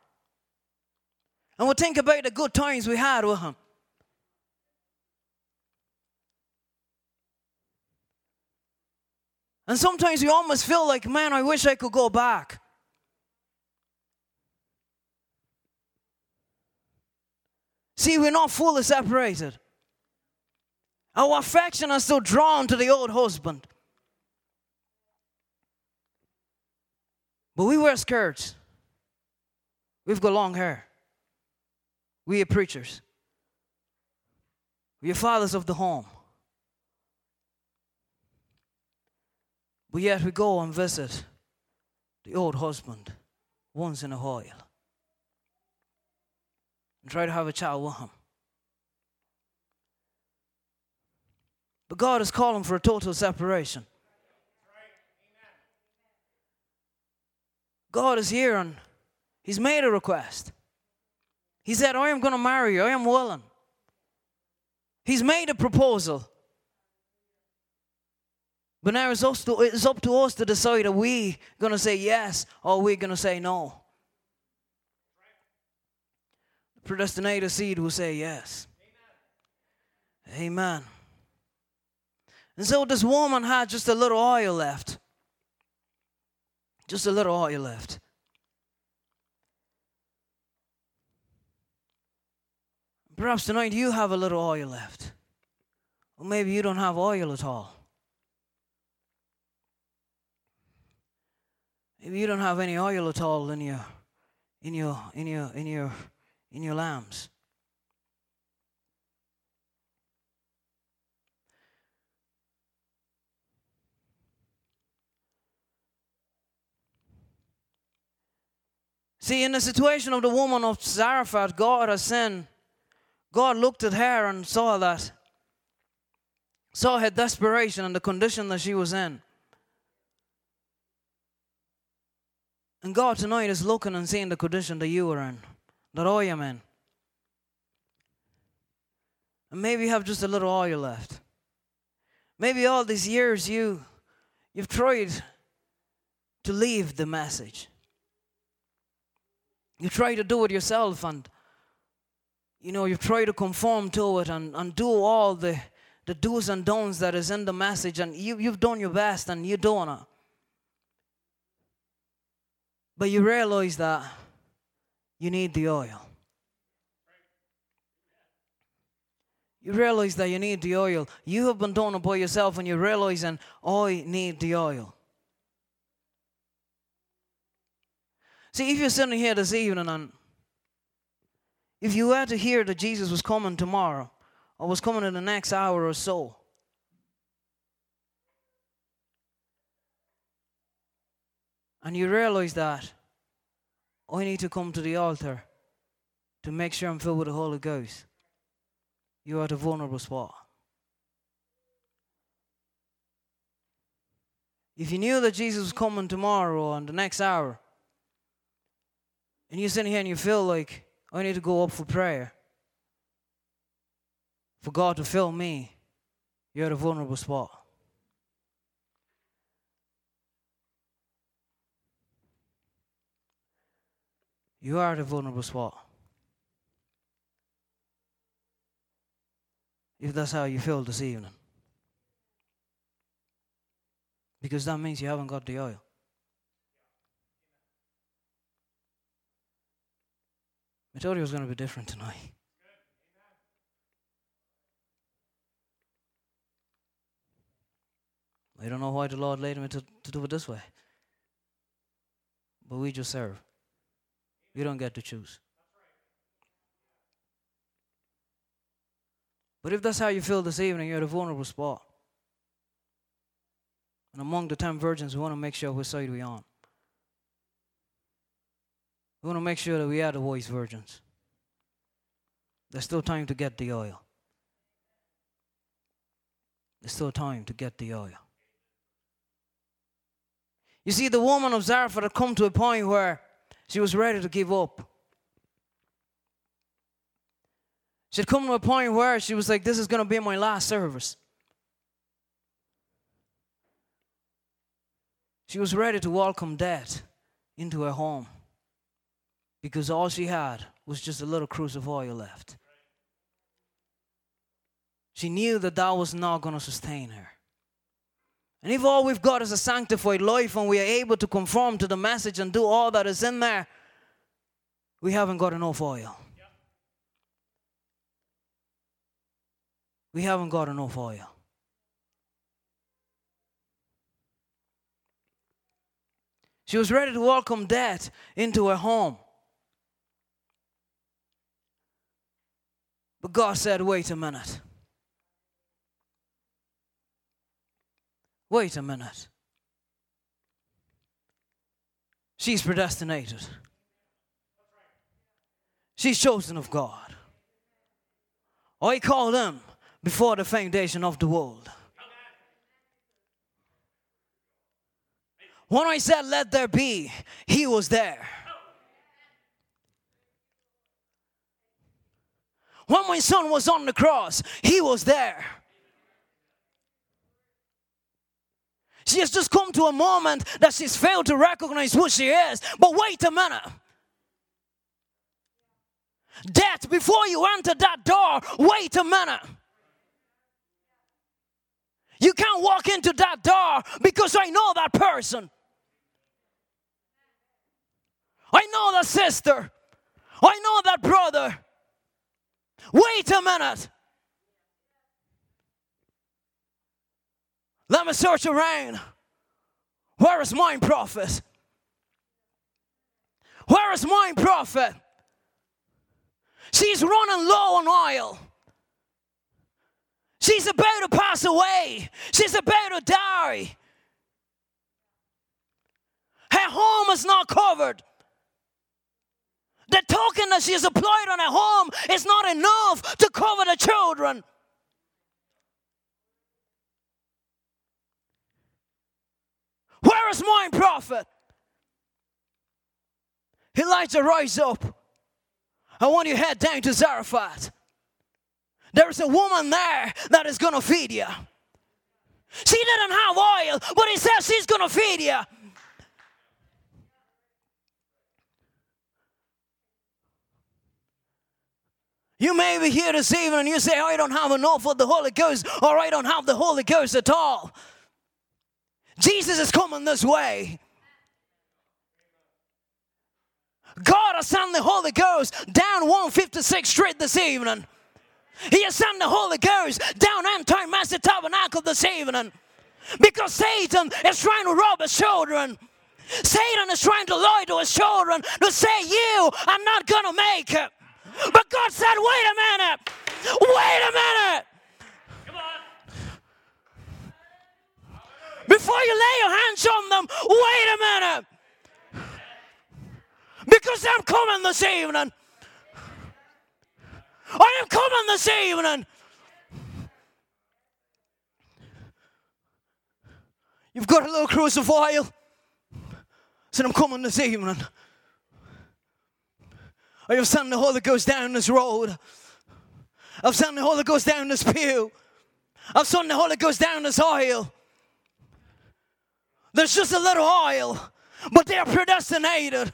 And we think about the good times we had with him. And sometimes we almost feel like, man, I wish I could go back. See, we're not fully separated. Our affection is still drawn to the old husband. But we wear skirts. We've got long hair. We are preachers. We are fathers of the home. But yet we go and visit the old husband once in a while and try to have a chat with him. But God is calling for a total separation. God is here and He's made a request. He said, I am going to marry you. I am willing. He's made a proposal. But now it's, us to, it's up to us to decide are we going to say yes or are we going to say no? The predestinated seed will say yes. Amen. Amen. And so this woman had just a little oil left. Just a little oil left. Perhaps tonight you have a little oil left. Or maybe you don't have oil at all. Maybe you don't have any oil at all in your in your in your in your in your lambs. See, in the situation of the woman of Zarephath, God has sent, God looked at her and saw that, saw her desperation and the condition that she was in. And God tonight is looking and seeing the condition that you are in, that I am in. And maybe you have just a little oil left. Maybe all these years you you've tried to leave the message. You try to do it yourself and you know, you try to conform to it and, and do all the, the do's and don'ts that is in the message and you, you've done your best and you're doing it. But you realize that you need the oil. You realize that you need the oil. You have been doing it by yourself and you're realizing, I need the oil. See, if you're sitting here this evening and if you were to hear that Jesus was coming tomorrow or was coming in the next hour or so, and you realize that I need to come to the altar to make sure I'm filled with the Holy Ghost, you are at a vulnerable spot. If you knew that Jesus was coming tomorrow and the next hour, and you're sitting here and you feel like I need to go up for prayer, for God to fill me, you're at a vulnerable spot. You are the vulnerable spot. If that's how you feel this evening. Because that means you haven't got the oil. I told you it was going to be different tonight. I don't know why the Lord led me to, to do it this way. But we just serve. You don't get to choose. But if that's how you feel this evening, you're at a vulnerable spot. And among the ten virgins, we want to make sure which side we're on. We want to make sure that we are the wise virgins. There's still time to get the oil. There's still time to get the oil. You see, the woman of Zarephath had come to a point where she was ready to give up. She had come to a point where she was like, This is going to be my last service. She was ready to welcome death into her home because all she had was just a little cruse of oil left. She knew that that was not going to sustain her. And if all we've got is a sanctified life and we are able to conform to the message and do all that is in there, we haven't got enough oil. We haven't got enough oil. She was ready to welcome death into her home. But God said, wait a minute. Wait a minute. She's predestinated. She's chosen of God. I called him before the foundation of the world. When I said, let there be, he was there. When my son was on the cross, he was there. She has just come to a moment that she's failed to recognize who she is. But wait a minute. Death, before you enter that door, wait a minute. You can't walk into that door because I know that person. I know that sister. I know that brother. Wait a minute. Let me search around. Where is my prophet? Where is my prophet? She's running low on oil. She's about to pass away. She's about to die. Her home is not covered. The token that she has applied on her home is not enough to cover the children. Where is my prophet? Elijah, rise up. I want you to head down to Zarephath. There is a woman there that is going to feed you. She didn't have oil, but he says she's going to feed you. You may be here this evening and you say, I don't have enough of the Holy Ghost, or I don't have the Holy Ghost at all. Jesus is coming this way. God has sent the Holy Ghost down 156th Street this evening. He has sent the Holy Ghost down Antime Master Tabernacle this evening. Because Satan is trying to rob his children. Satan is trying to lie to his children to say, You are not going to make it. But God said, Wait a minute. Wait a minute. Before you lay your hands on them, wait a minute. Because I'm coming this evening. I am coming this evening. You've got a little cruse of oil. Said, I'm coming this evening. I have sent the Holy Ghost down this road. I've sent the Holy Ghost down this pew. I've sent the Holy Ghost down this aisle. There's just a little oil, but they're predestinated.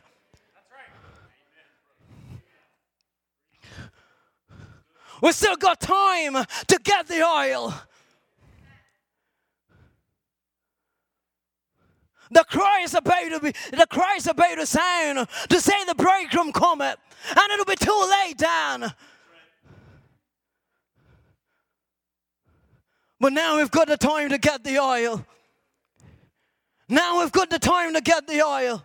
We still got time to get the oil. The cry is about to be, the cry is about to sound to say the bridegroom cometh, and it'll be too late, Dan. But now we've got the time to get the oil. Now we've got the time to get the oil.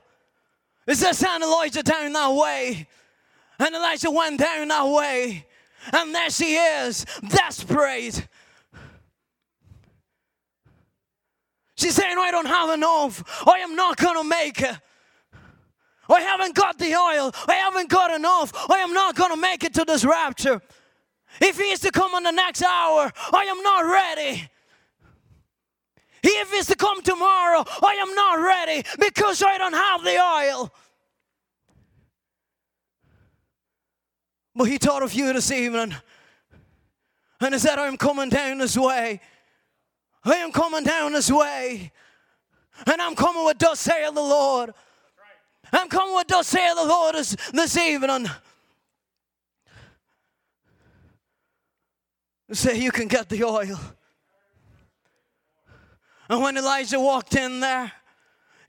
Is there send Elijah down that way? And Elijah went down that way. And there she is, desperate. She's saying, I don't have enough. I am not going to make it. I haven't got the oil. I haven't got enough. I am not going to make it to this rapture. If he is to come in the next hour, I am not ready. If he's to come tomorrow, I am not ready because I don't have the oil. But he thought of you this evening. And he said, I'm coming down this way. I am coming down this way. And I'm coming with thus saith the Lord. I'm coming with thus saith the Lord this, this evening. Say you can get the oil. And when Elijah walked in there,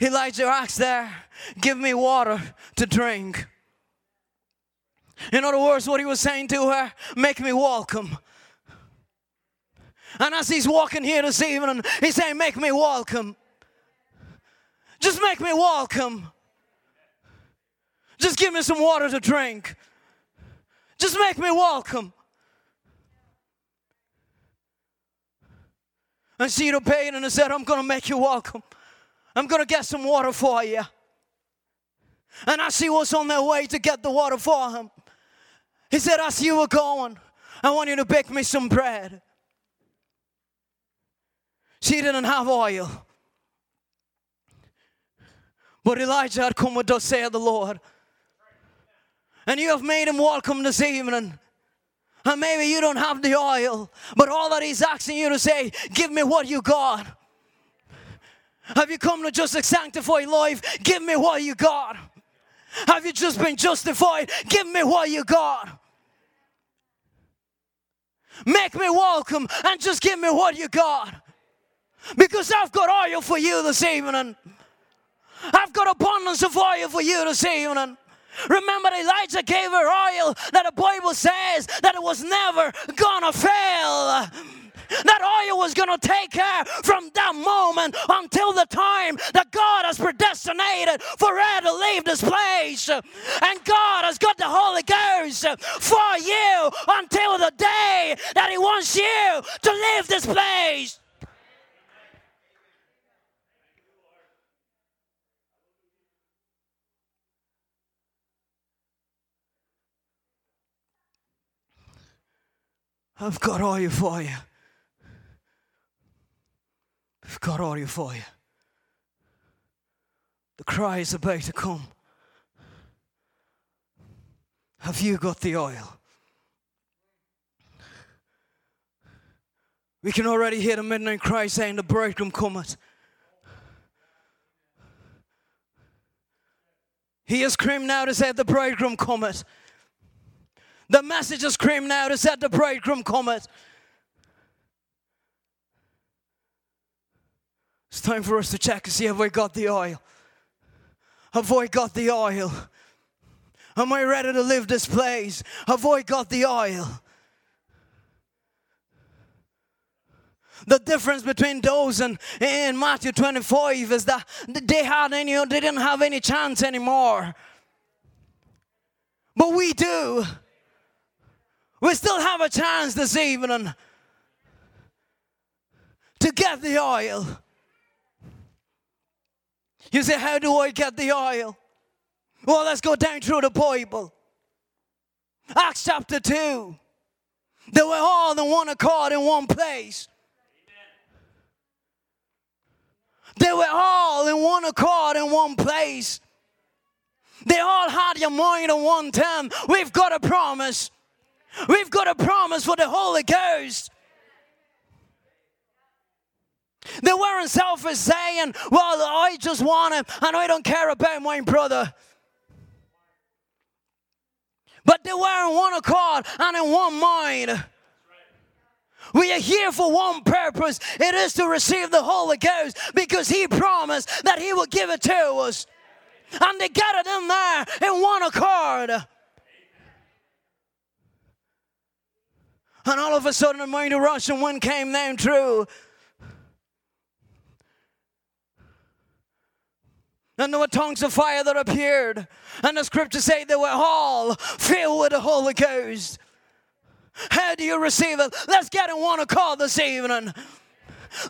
Elijah asked there, Give me water to drink. In other words, what he was saying to her, Make me welcome. And as he's walking here this evening, he's saying, Make me welcome. Just make me welcome. Just give me some water to drink. Just make me welcome. And she obeyed and said, I'm going to make you welcome. I'm going to get some water for you. And as she was on their way to get the water for him, he said, As you were going, I want you to bake me some bread. She didn't have oil. But Elijah had come with thus saith the Lord. And you have made him welcome this evening. And maybe you don't have the oil, but all that he's asking you to say, give me what you got. Have you come to just sanctify life? Give me what you got. Have you just been justified? Give me what you got. Make me welcome and just give me what you got. Because I've got oil for you this evening. I've got abundance of oil for you this evening. Remember, Elijah gave her oil that the Bible says that it was never gonna fail. That oil was to take her from that moment until the time that God has predestinated for her to leave this place. And God has got the Holy Ghost for you until the day that He wants you to leave this place. I've got oil for you. I've got oil for you. The cry is about to come. Have you got the oil? We can already hear the midnight cry saying, The bridegroom cometh. He has screamed out and said, The bridegroom cometh. The message is screamed out and said, The bridegroom cometh. It's time for us to check and see have we got the oil. Have we got the oil? Am I ready to leave this place? Have I got the oil? The difference between those and in Matthew 25 is that they had any, they didn't have any chance anymore. But we do. We still have a chance this evening to get the oil. You say, How do I get the oil? Well, let's go down through the Bible. Acts chapter 2. They were all in one accord in one place. They were all in one accord in one place. They all had your mind on one time. We've got a promise. We've got a promise for the Holy Ghost. They weren't selfish saying, Well, I just want him and I don't care about my brother. But they were in one accord and in one mind. We are here for one purpose. It is to receive the Holy Ghost because He promised that He would give it to us. And they it in there in one accord. And all of a sudden, a mighty rushing wind came down through. And there were tongues of fire that appeared. And the scriptures say they were all filled with the Holy Ghost. How do you receive it? Let's get in one accord this evening.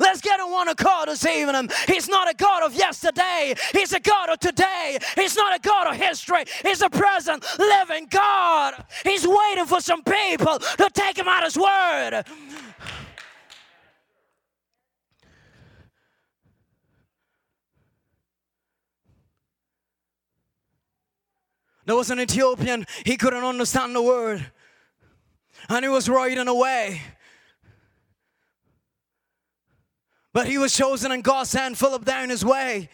Let's get in one accord this evening. He's not a God of yesterday. He's a God of today. He's not a God of history. He's a present, living God. He's waiting for some people to take him at his word. There was an Ethiopian, he couldn't understand the word. And he was riding away. But he was chosen, and God sent Philip down his way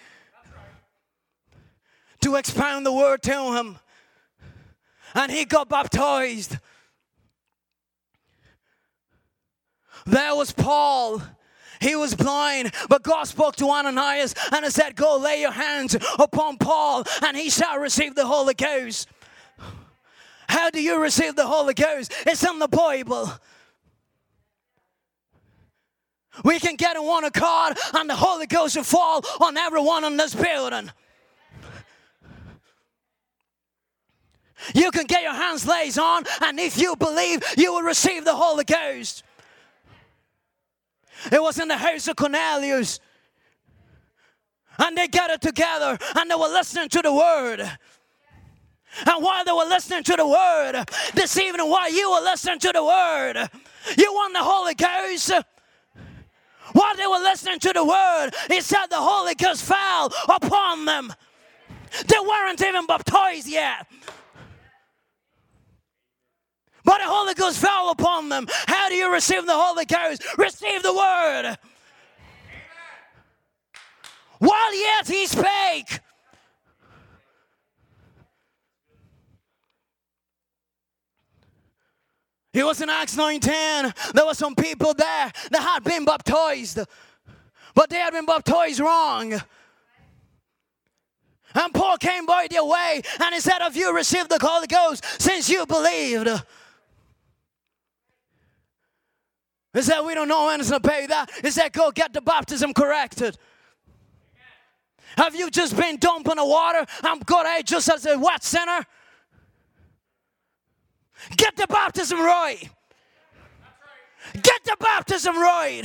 to expound the word to him. And he got baptized. There was Paul. He was blind, but God spoke to Ananias and he said, Go lay your hands upon Paul, and he shall receive the Holy Ghost. How do you receive the Holy Ghost? It's in the Bible. We can get in one accord, and the Holy Ghost will fall on everyone in this building. You can get your hands laid on, and if you believe, you will receive the Holy Ghost. It was in the house of Cornelius. And they gathered together and they were listening to the word. And while they were listening to the word, this evening, while you were listening to the word, you want the Holy Ghost. While they were listening to the word, he said the Holy Ghost fell upon them. They weren't even baptized yet. But the Holy Ghost fell upon them. How do you receive the Holy Ghost? Receive the word. While yet he spake. It was in Acts 9:10. There were some people there that had been baptized, but they had been baptized wrong. And Paul came by their way and he said, Have you received the Holy Ghost since you believed? Is that we don't know anything about that? Is that He said, go get the baptism corrected? Have you just been dumping the water? I'm good out just as a wet sinner. Get the baptism right. Get the baptism right.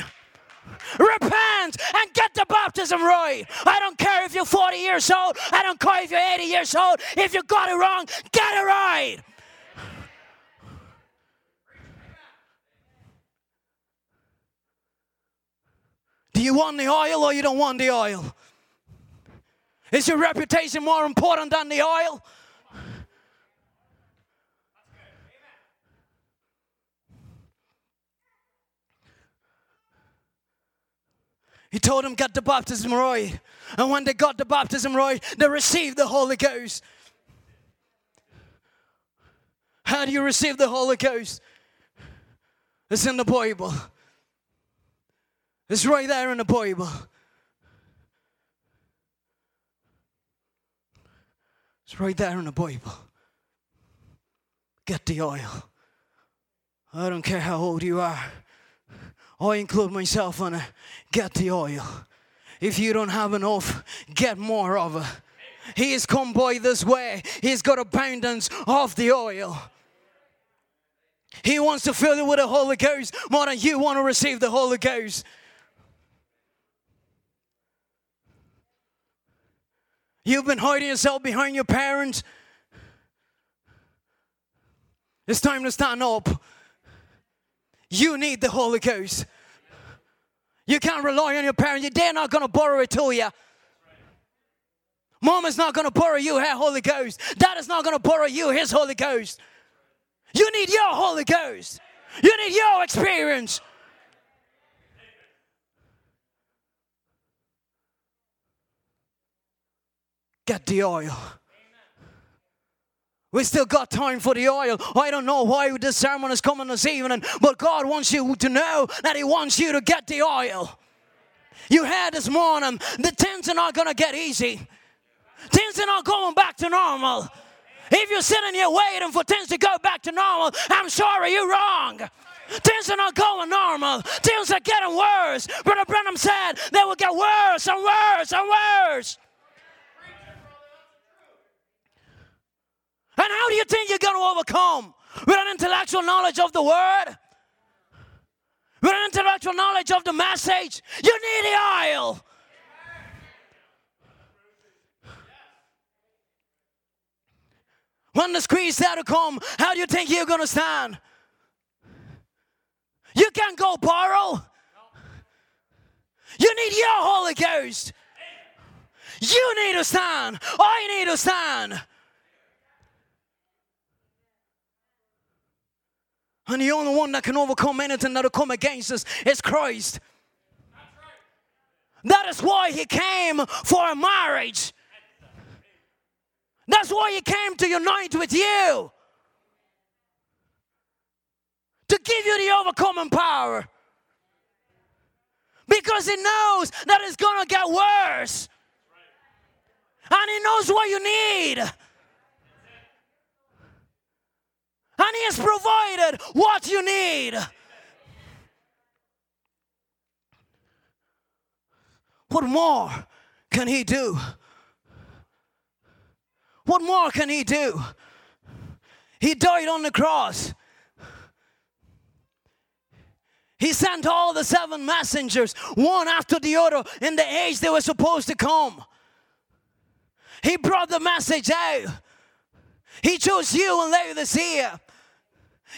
Repent and get the baptism right. I don't care if you're 40 years old. I don't care if you're 80 years old. If you got it wrong, get it right. Do you want the oil or you don't want the oil? Is your reputation more important than the oil? He told them, get the baptism right. And when they got the baptism right, they received the Holy Ghost. How do you receive the Holy Ghost? It's in the Bible. It's right there in the Bible. It's right there in the Bible. Get the oil. I don't care how old you are. I include myself in it. Get the oil. If you don't have enough, get more of it. He has come by this way. He's got abundance of the oil. He wants to fill you with the Holy Ghost more than you want to receive the Holy Ghost. You've been hiding yourself behind your parents. It's time to stand up. You need the Holy Ghost. You can't rely on your parents. They're not going to borrow it to you. Mom is not going to borrow you her Holy Ghost. Dad is not going to borrow you his Holy Ghost. You need your Holy Ghost. You need your experience. Get the oil. We still got time for the oil. I don't know why this sermon is coming this evening, but God wants you to know that He wants you to get the oil. You heard this morning, the things are not going to get easy. Things are not going back to normal. If you're sitting here waiting for things to go back to normal, I'm sorry, you're wrong. Things are not going normal. Things are getting worse. Brother Branham said they will get worse and worse and worse. And how do you think you're going to overcome? With an intellectual knowledge of the word? With an intellectual knowledge of the message? You need the oil. When the squeeze start to come, how do you think you're going to stand? You can't go borrow. You need your Holy Ghost. You need to stand. I need to stand. And the only one that can overcome anything that'll come against us is Christ. That is why he came for a marriage. That's why he came to unite with you. To give you the overcoming power. Because he knows that it's going to get worse. And he knows what you need. And He has provided what you need. What more can He do? What more can He do? He died on the cross. He sent all the seven messengers, one after the other, in the age they were supposed to come. He brought the message out. He chose you and laid Laodicea. He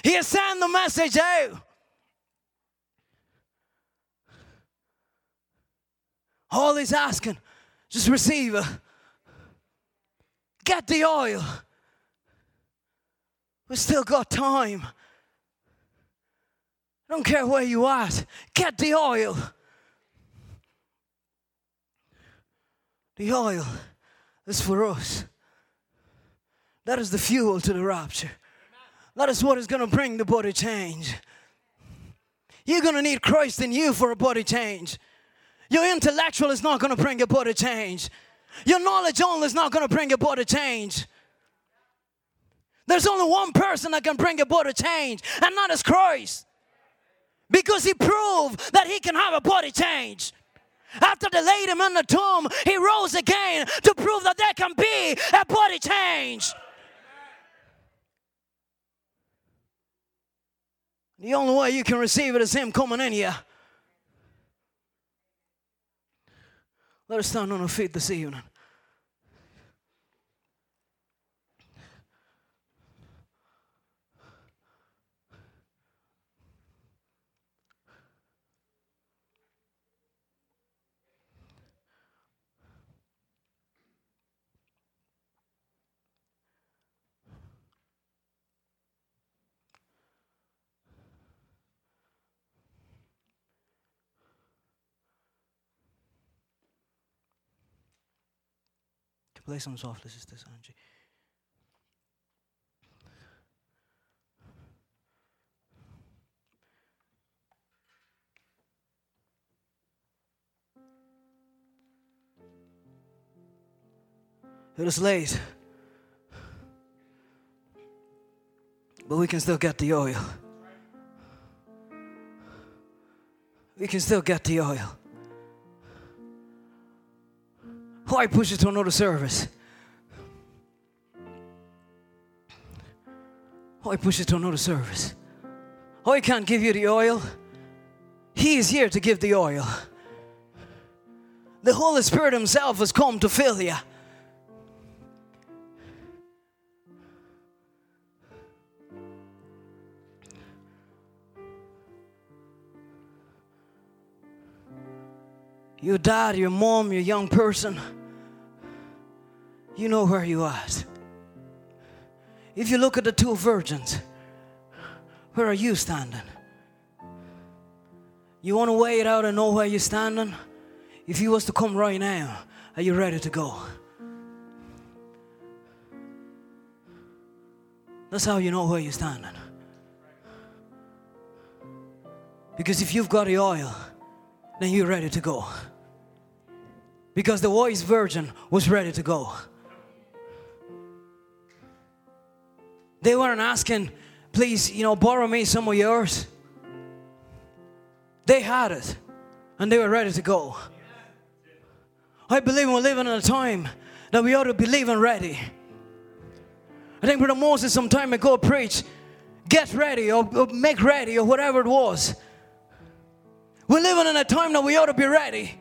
has sent the message out. All he's asking, just receive it. Get the oil. We still got time. I don't care where you are. Get the oil. The oil is for us. That is the fuel to the rapture. That is what is going to bring the body change. You're going to need Christ in you for a body change. Your intellectual is not going to bring a body change. Your knowledge only is not going to bring a body change. There's only one person that can bring a body change, and that is Christ. Because he proved that he can have a body change. After they laid him in the tomb, he rose again to prove that there can be a body change. The only way you can receive it is him coming in here. Let us stand on our feet this evening. Play some softly, Sister Sanji. It is late. But we can still get the oil. We can still get the oil. Why push it to another service? Why push it to another service? Oh, I can't give you the oil. He is here to give the oil. The Holy Spirit Himself has come to fill you. Your dad, your mom, your young person, you know where you are. If you look at the two virgins, where are you standing? You want to weigh it out and know where you're standing? If you was to come right now, are you ready to go? That's how you know where you're standing. Because if you've got the oil, then you're ready to go. Because the wise virgin was ready to go. They weren't asking, please, you know, borrow me some of yours. They had it and they were ready to go. I believe we're living in a time that we ought to be living ready. I think Brother Moses some time ago preached, get ready or, or make ready or whatever it was. We're living in a time that we ought to be ready.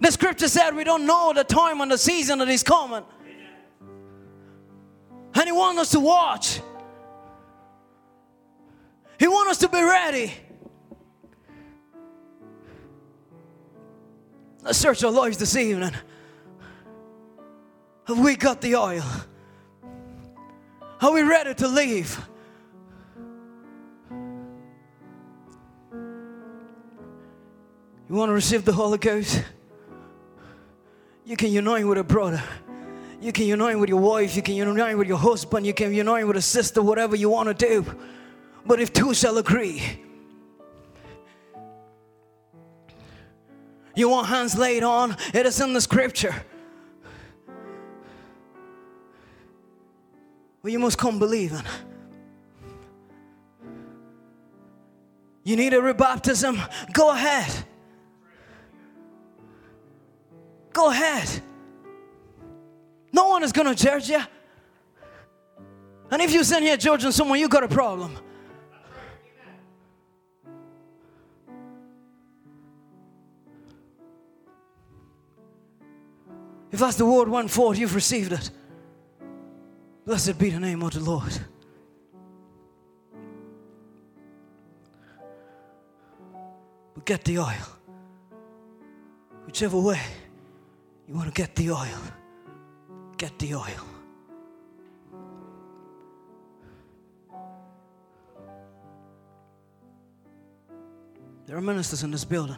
The scripture said we don't know the time and the season that is coming. And He wants us to watch. He wants us to be ready. Let's search our lives this evening. Have we got the oil? Are we ready to leave? You want to receive the Holy Ghost? You can unite with a brother. You can unite with your wife. You can unite with your husband. You can unite with a sister, whatever you want to do. But if two shall agree, you want hands laid on, it is in the scripture. Well, you must come believing. You need a rebaptism? Go ahead. Go ahead. No one is going to judge you. And if you sit here judging someone, you got a problem. If that's the word went forth, you've received it. Blessed be the name of the Lord. But get the oil. Whichever way you want to get the oil, get the oil. There are ministers in this building.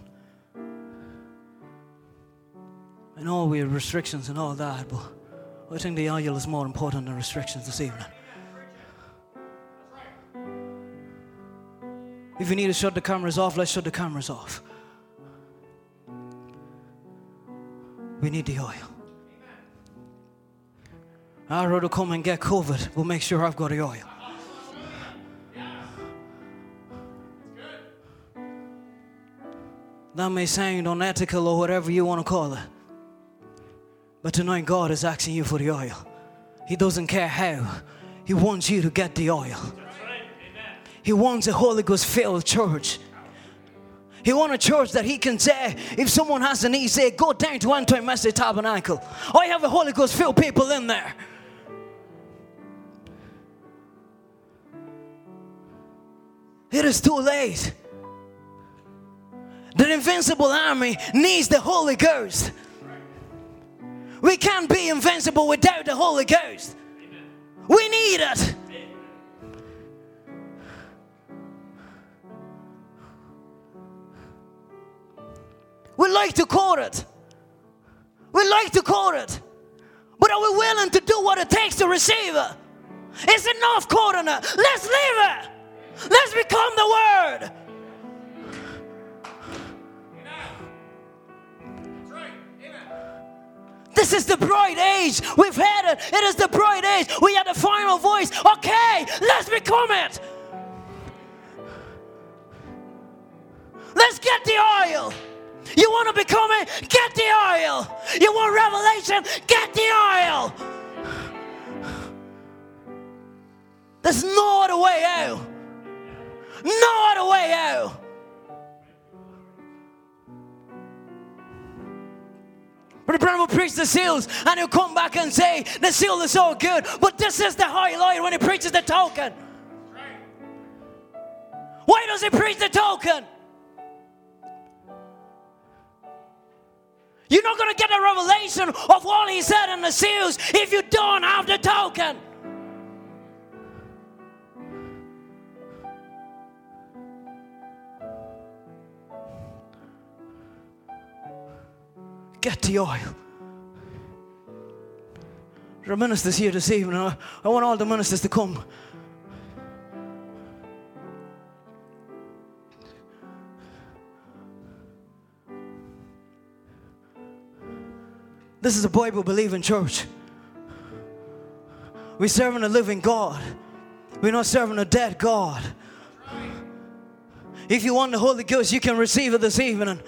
I know we have restrictions and all that, but I think the oil is more important than restrictions this evening. If you need to shut the cameras off, let's shut the cameras off. We need the oil. I'd rather come and get COVID, but make sure I've got the oil. That may sound unethical or whatever you want to call it. But tonight, God is asking you for the oil. He doesn't care how, He wants you to get the oil. He wants a Holy Ghost filled church. He wants a church that he can say, if someone has a need, say, go down to Antioch Message Tabernacle. I have a Holy Ghost filled people in there. It is too late. The invincible army needs the Holy Ghost. We can't be invincible without the Holy Ghost. We need it. We like to quote it. We like to quote it. But are we willing to do what it takes to receive it? It's enough quoting it. Let's leave it. Let's become the Word. This is the bride age. We've had it. It is the bride age. We had the final voice. Okay, let's become it. Let's get the oil. You want to become it? Get the oil. You want revelation? Get the oil. There's no other way out. No other way out. But Branham will preach the seals and he'll come back and say, the seal is all good. But this is the high highlight when he preaches the token. Why does he preach the token? You're not going to get a revelation of what he said in the seals if you don't have the token. Get the oil. There are ministers here this evening. I, want all the ministers to come. This is a Bible believing church. We're serving a living God. We're not serving a dead God. If you want the Holy Ghost, you can receive it this evening.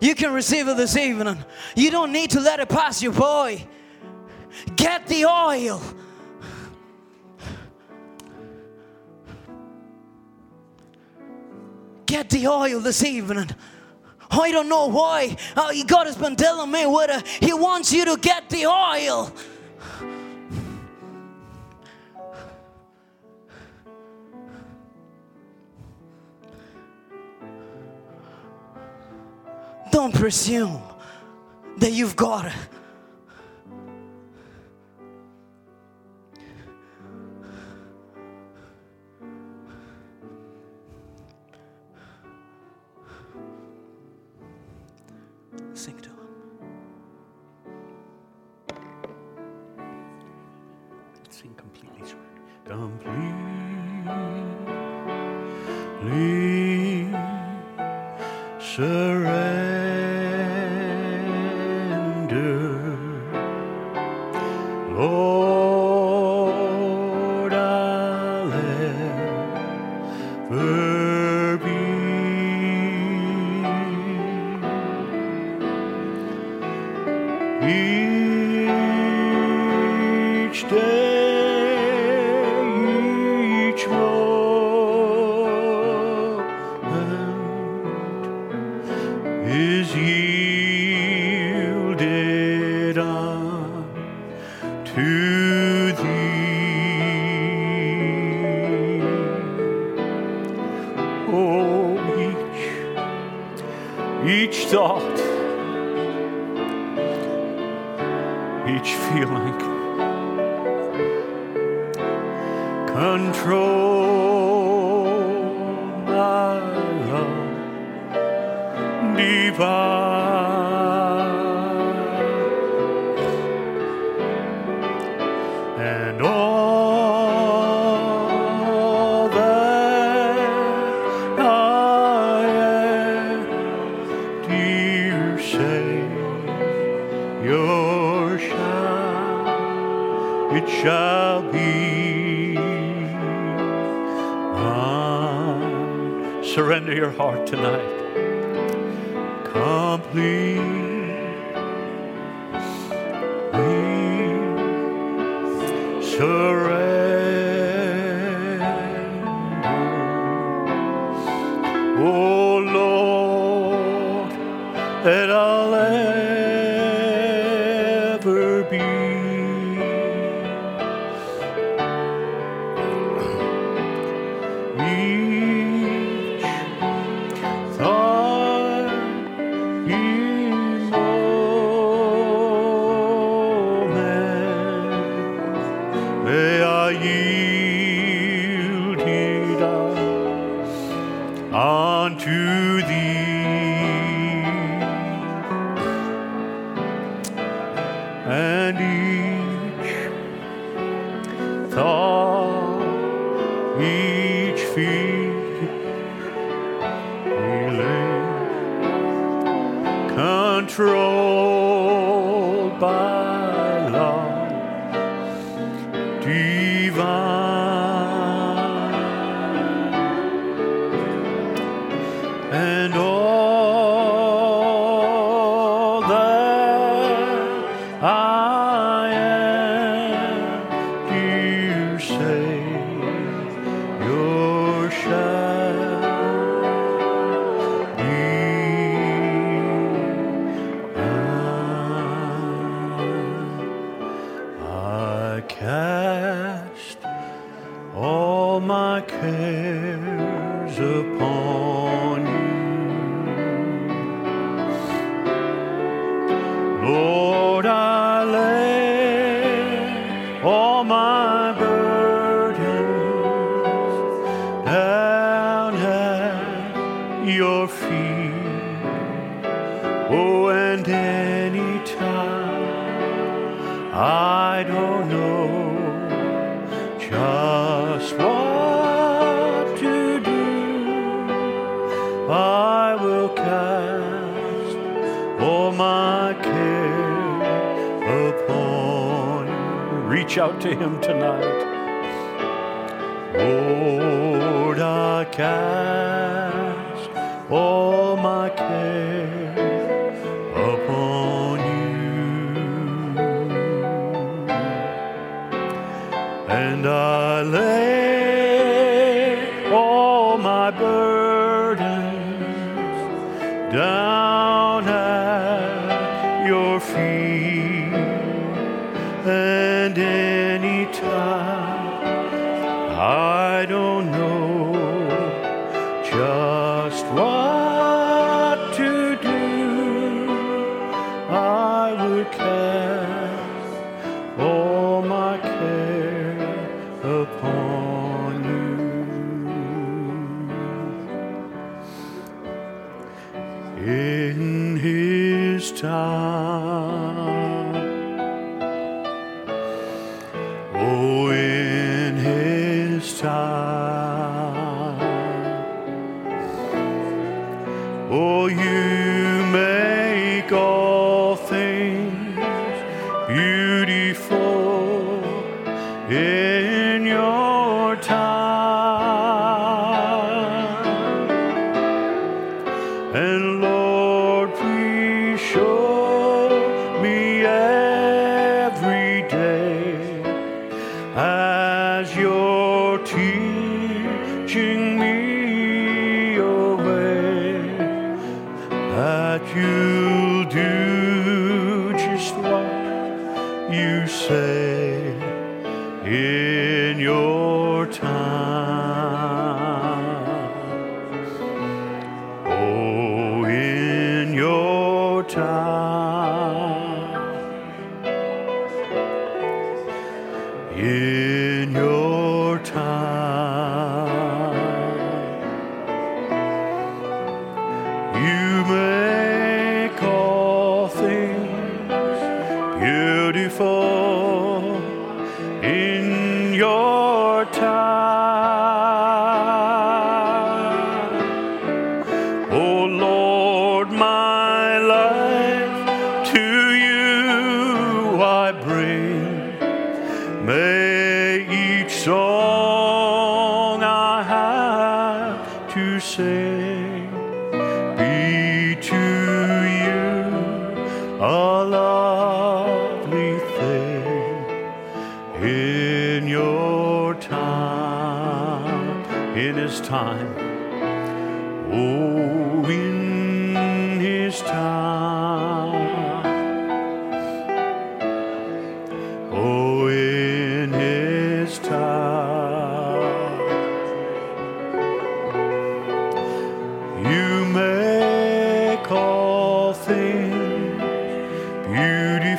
You can receive it this evening. You don't need to let it pass you by. Get the oil. Get the oil this evening. I don't know why. Uh, God has been telling me what uh, He wants you to get the oil. Don't presume that you've got it. Sing to him. Sing completely. Completely surrender. To Him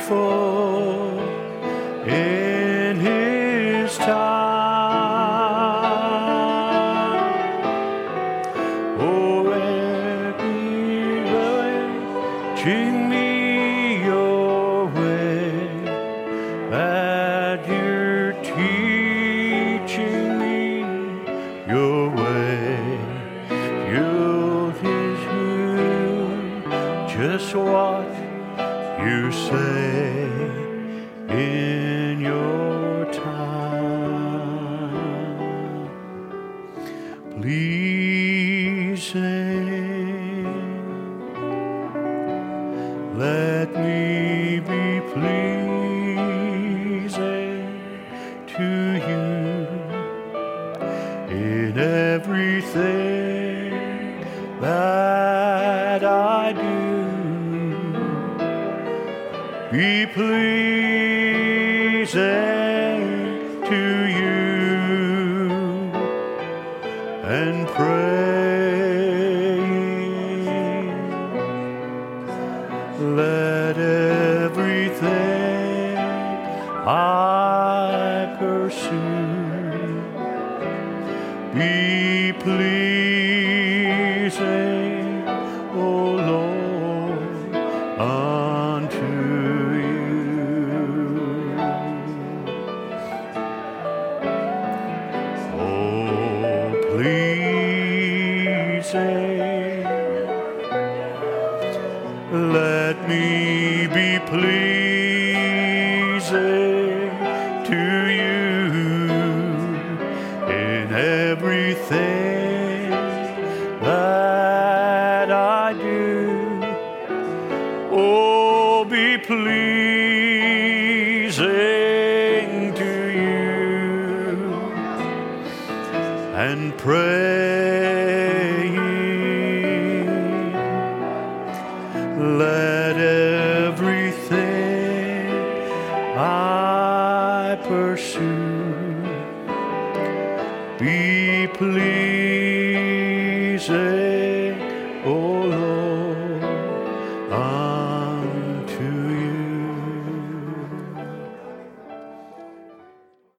beautiful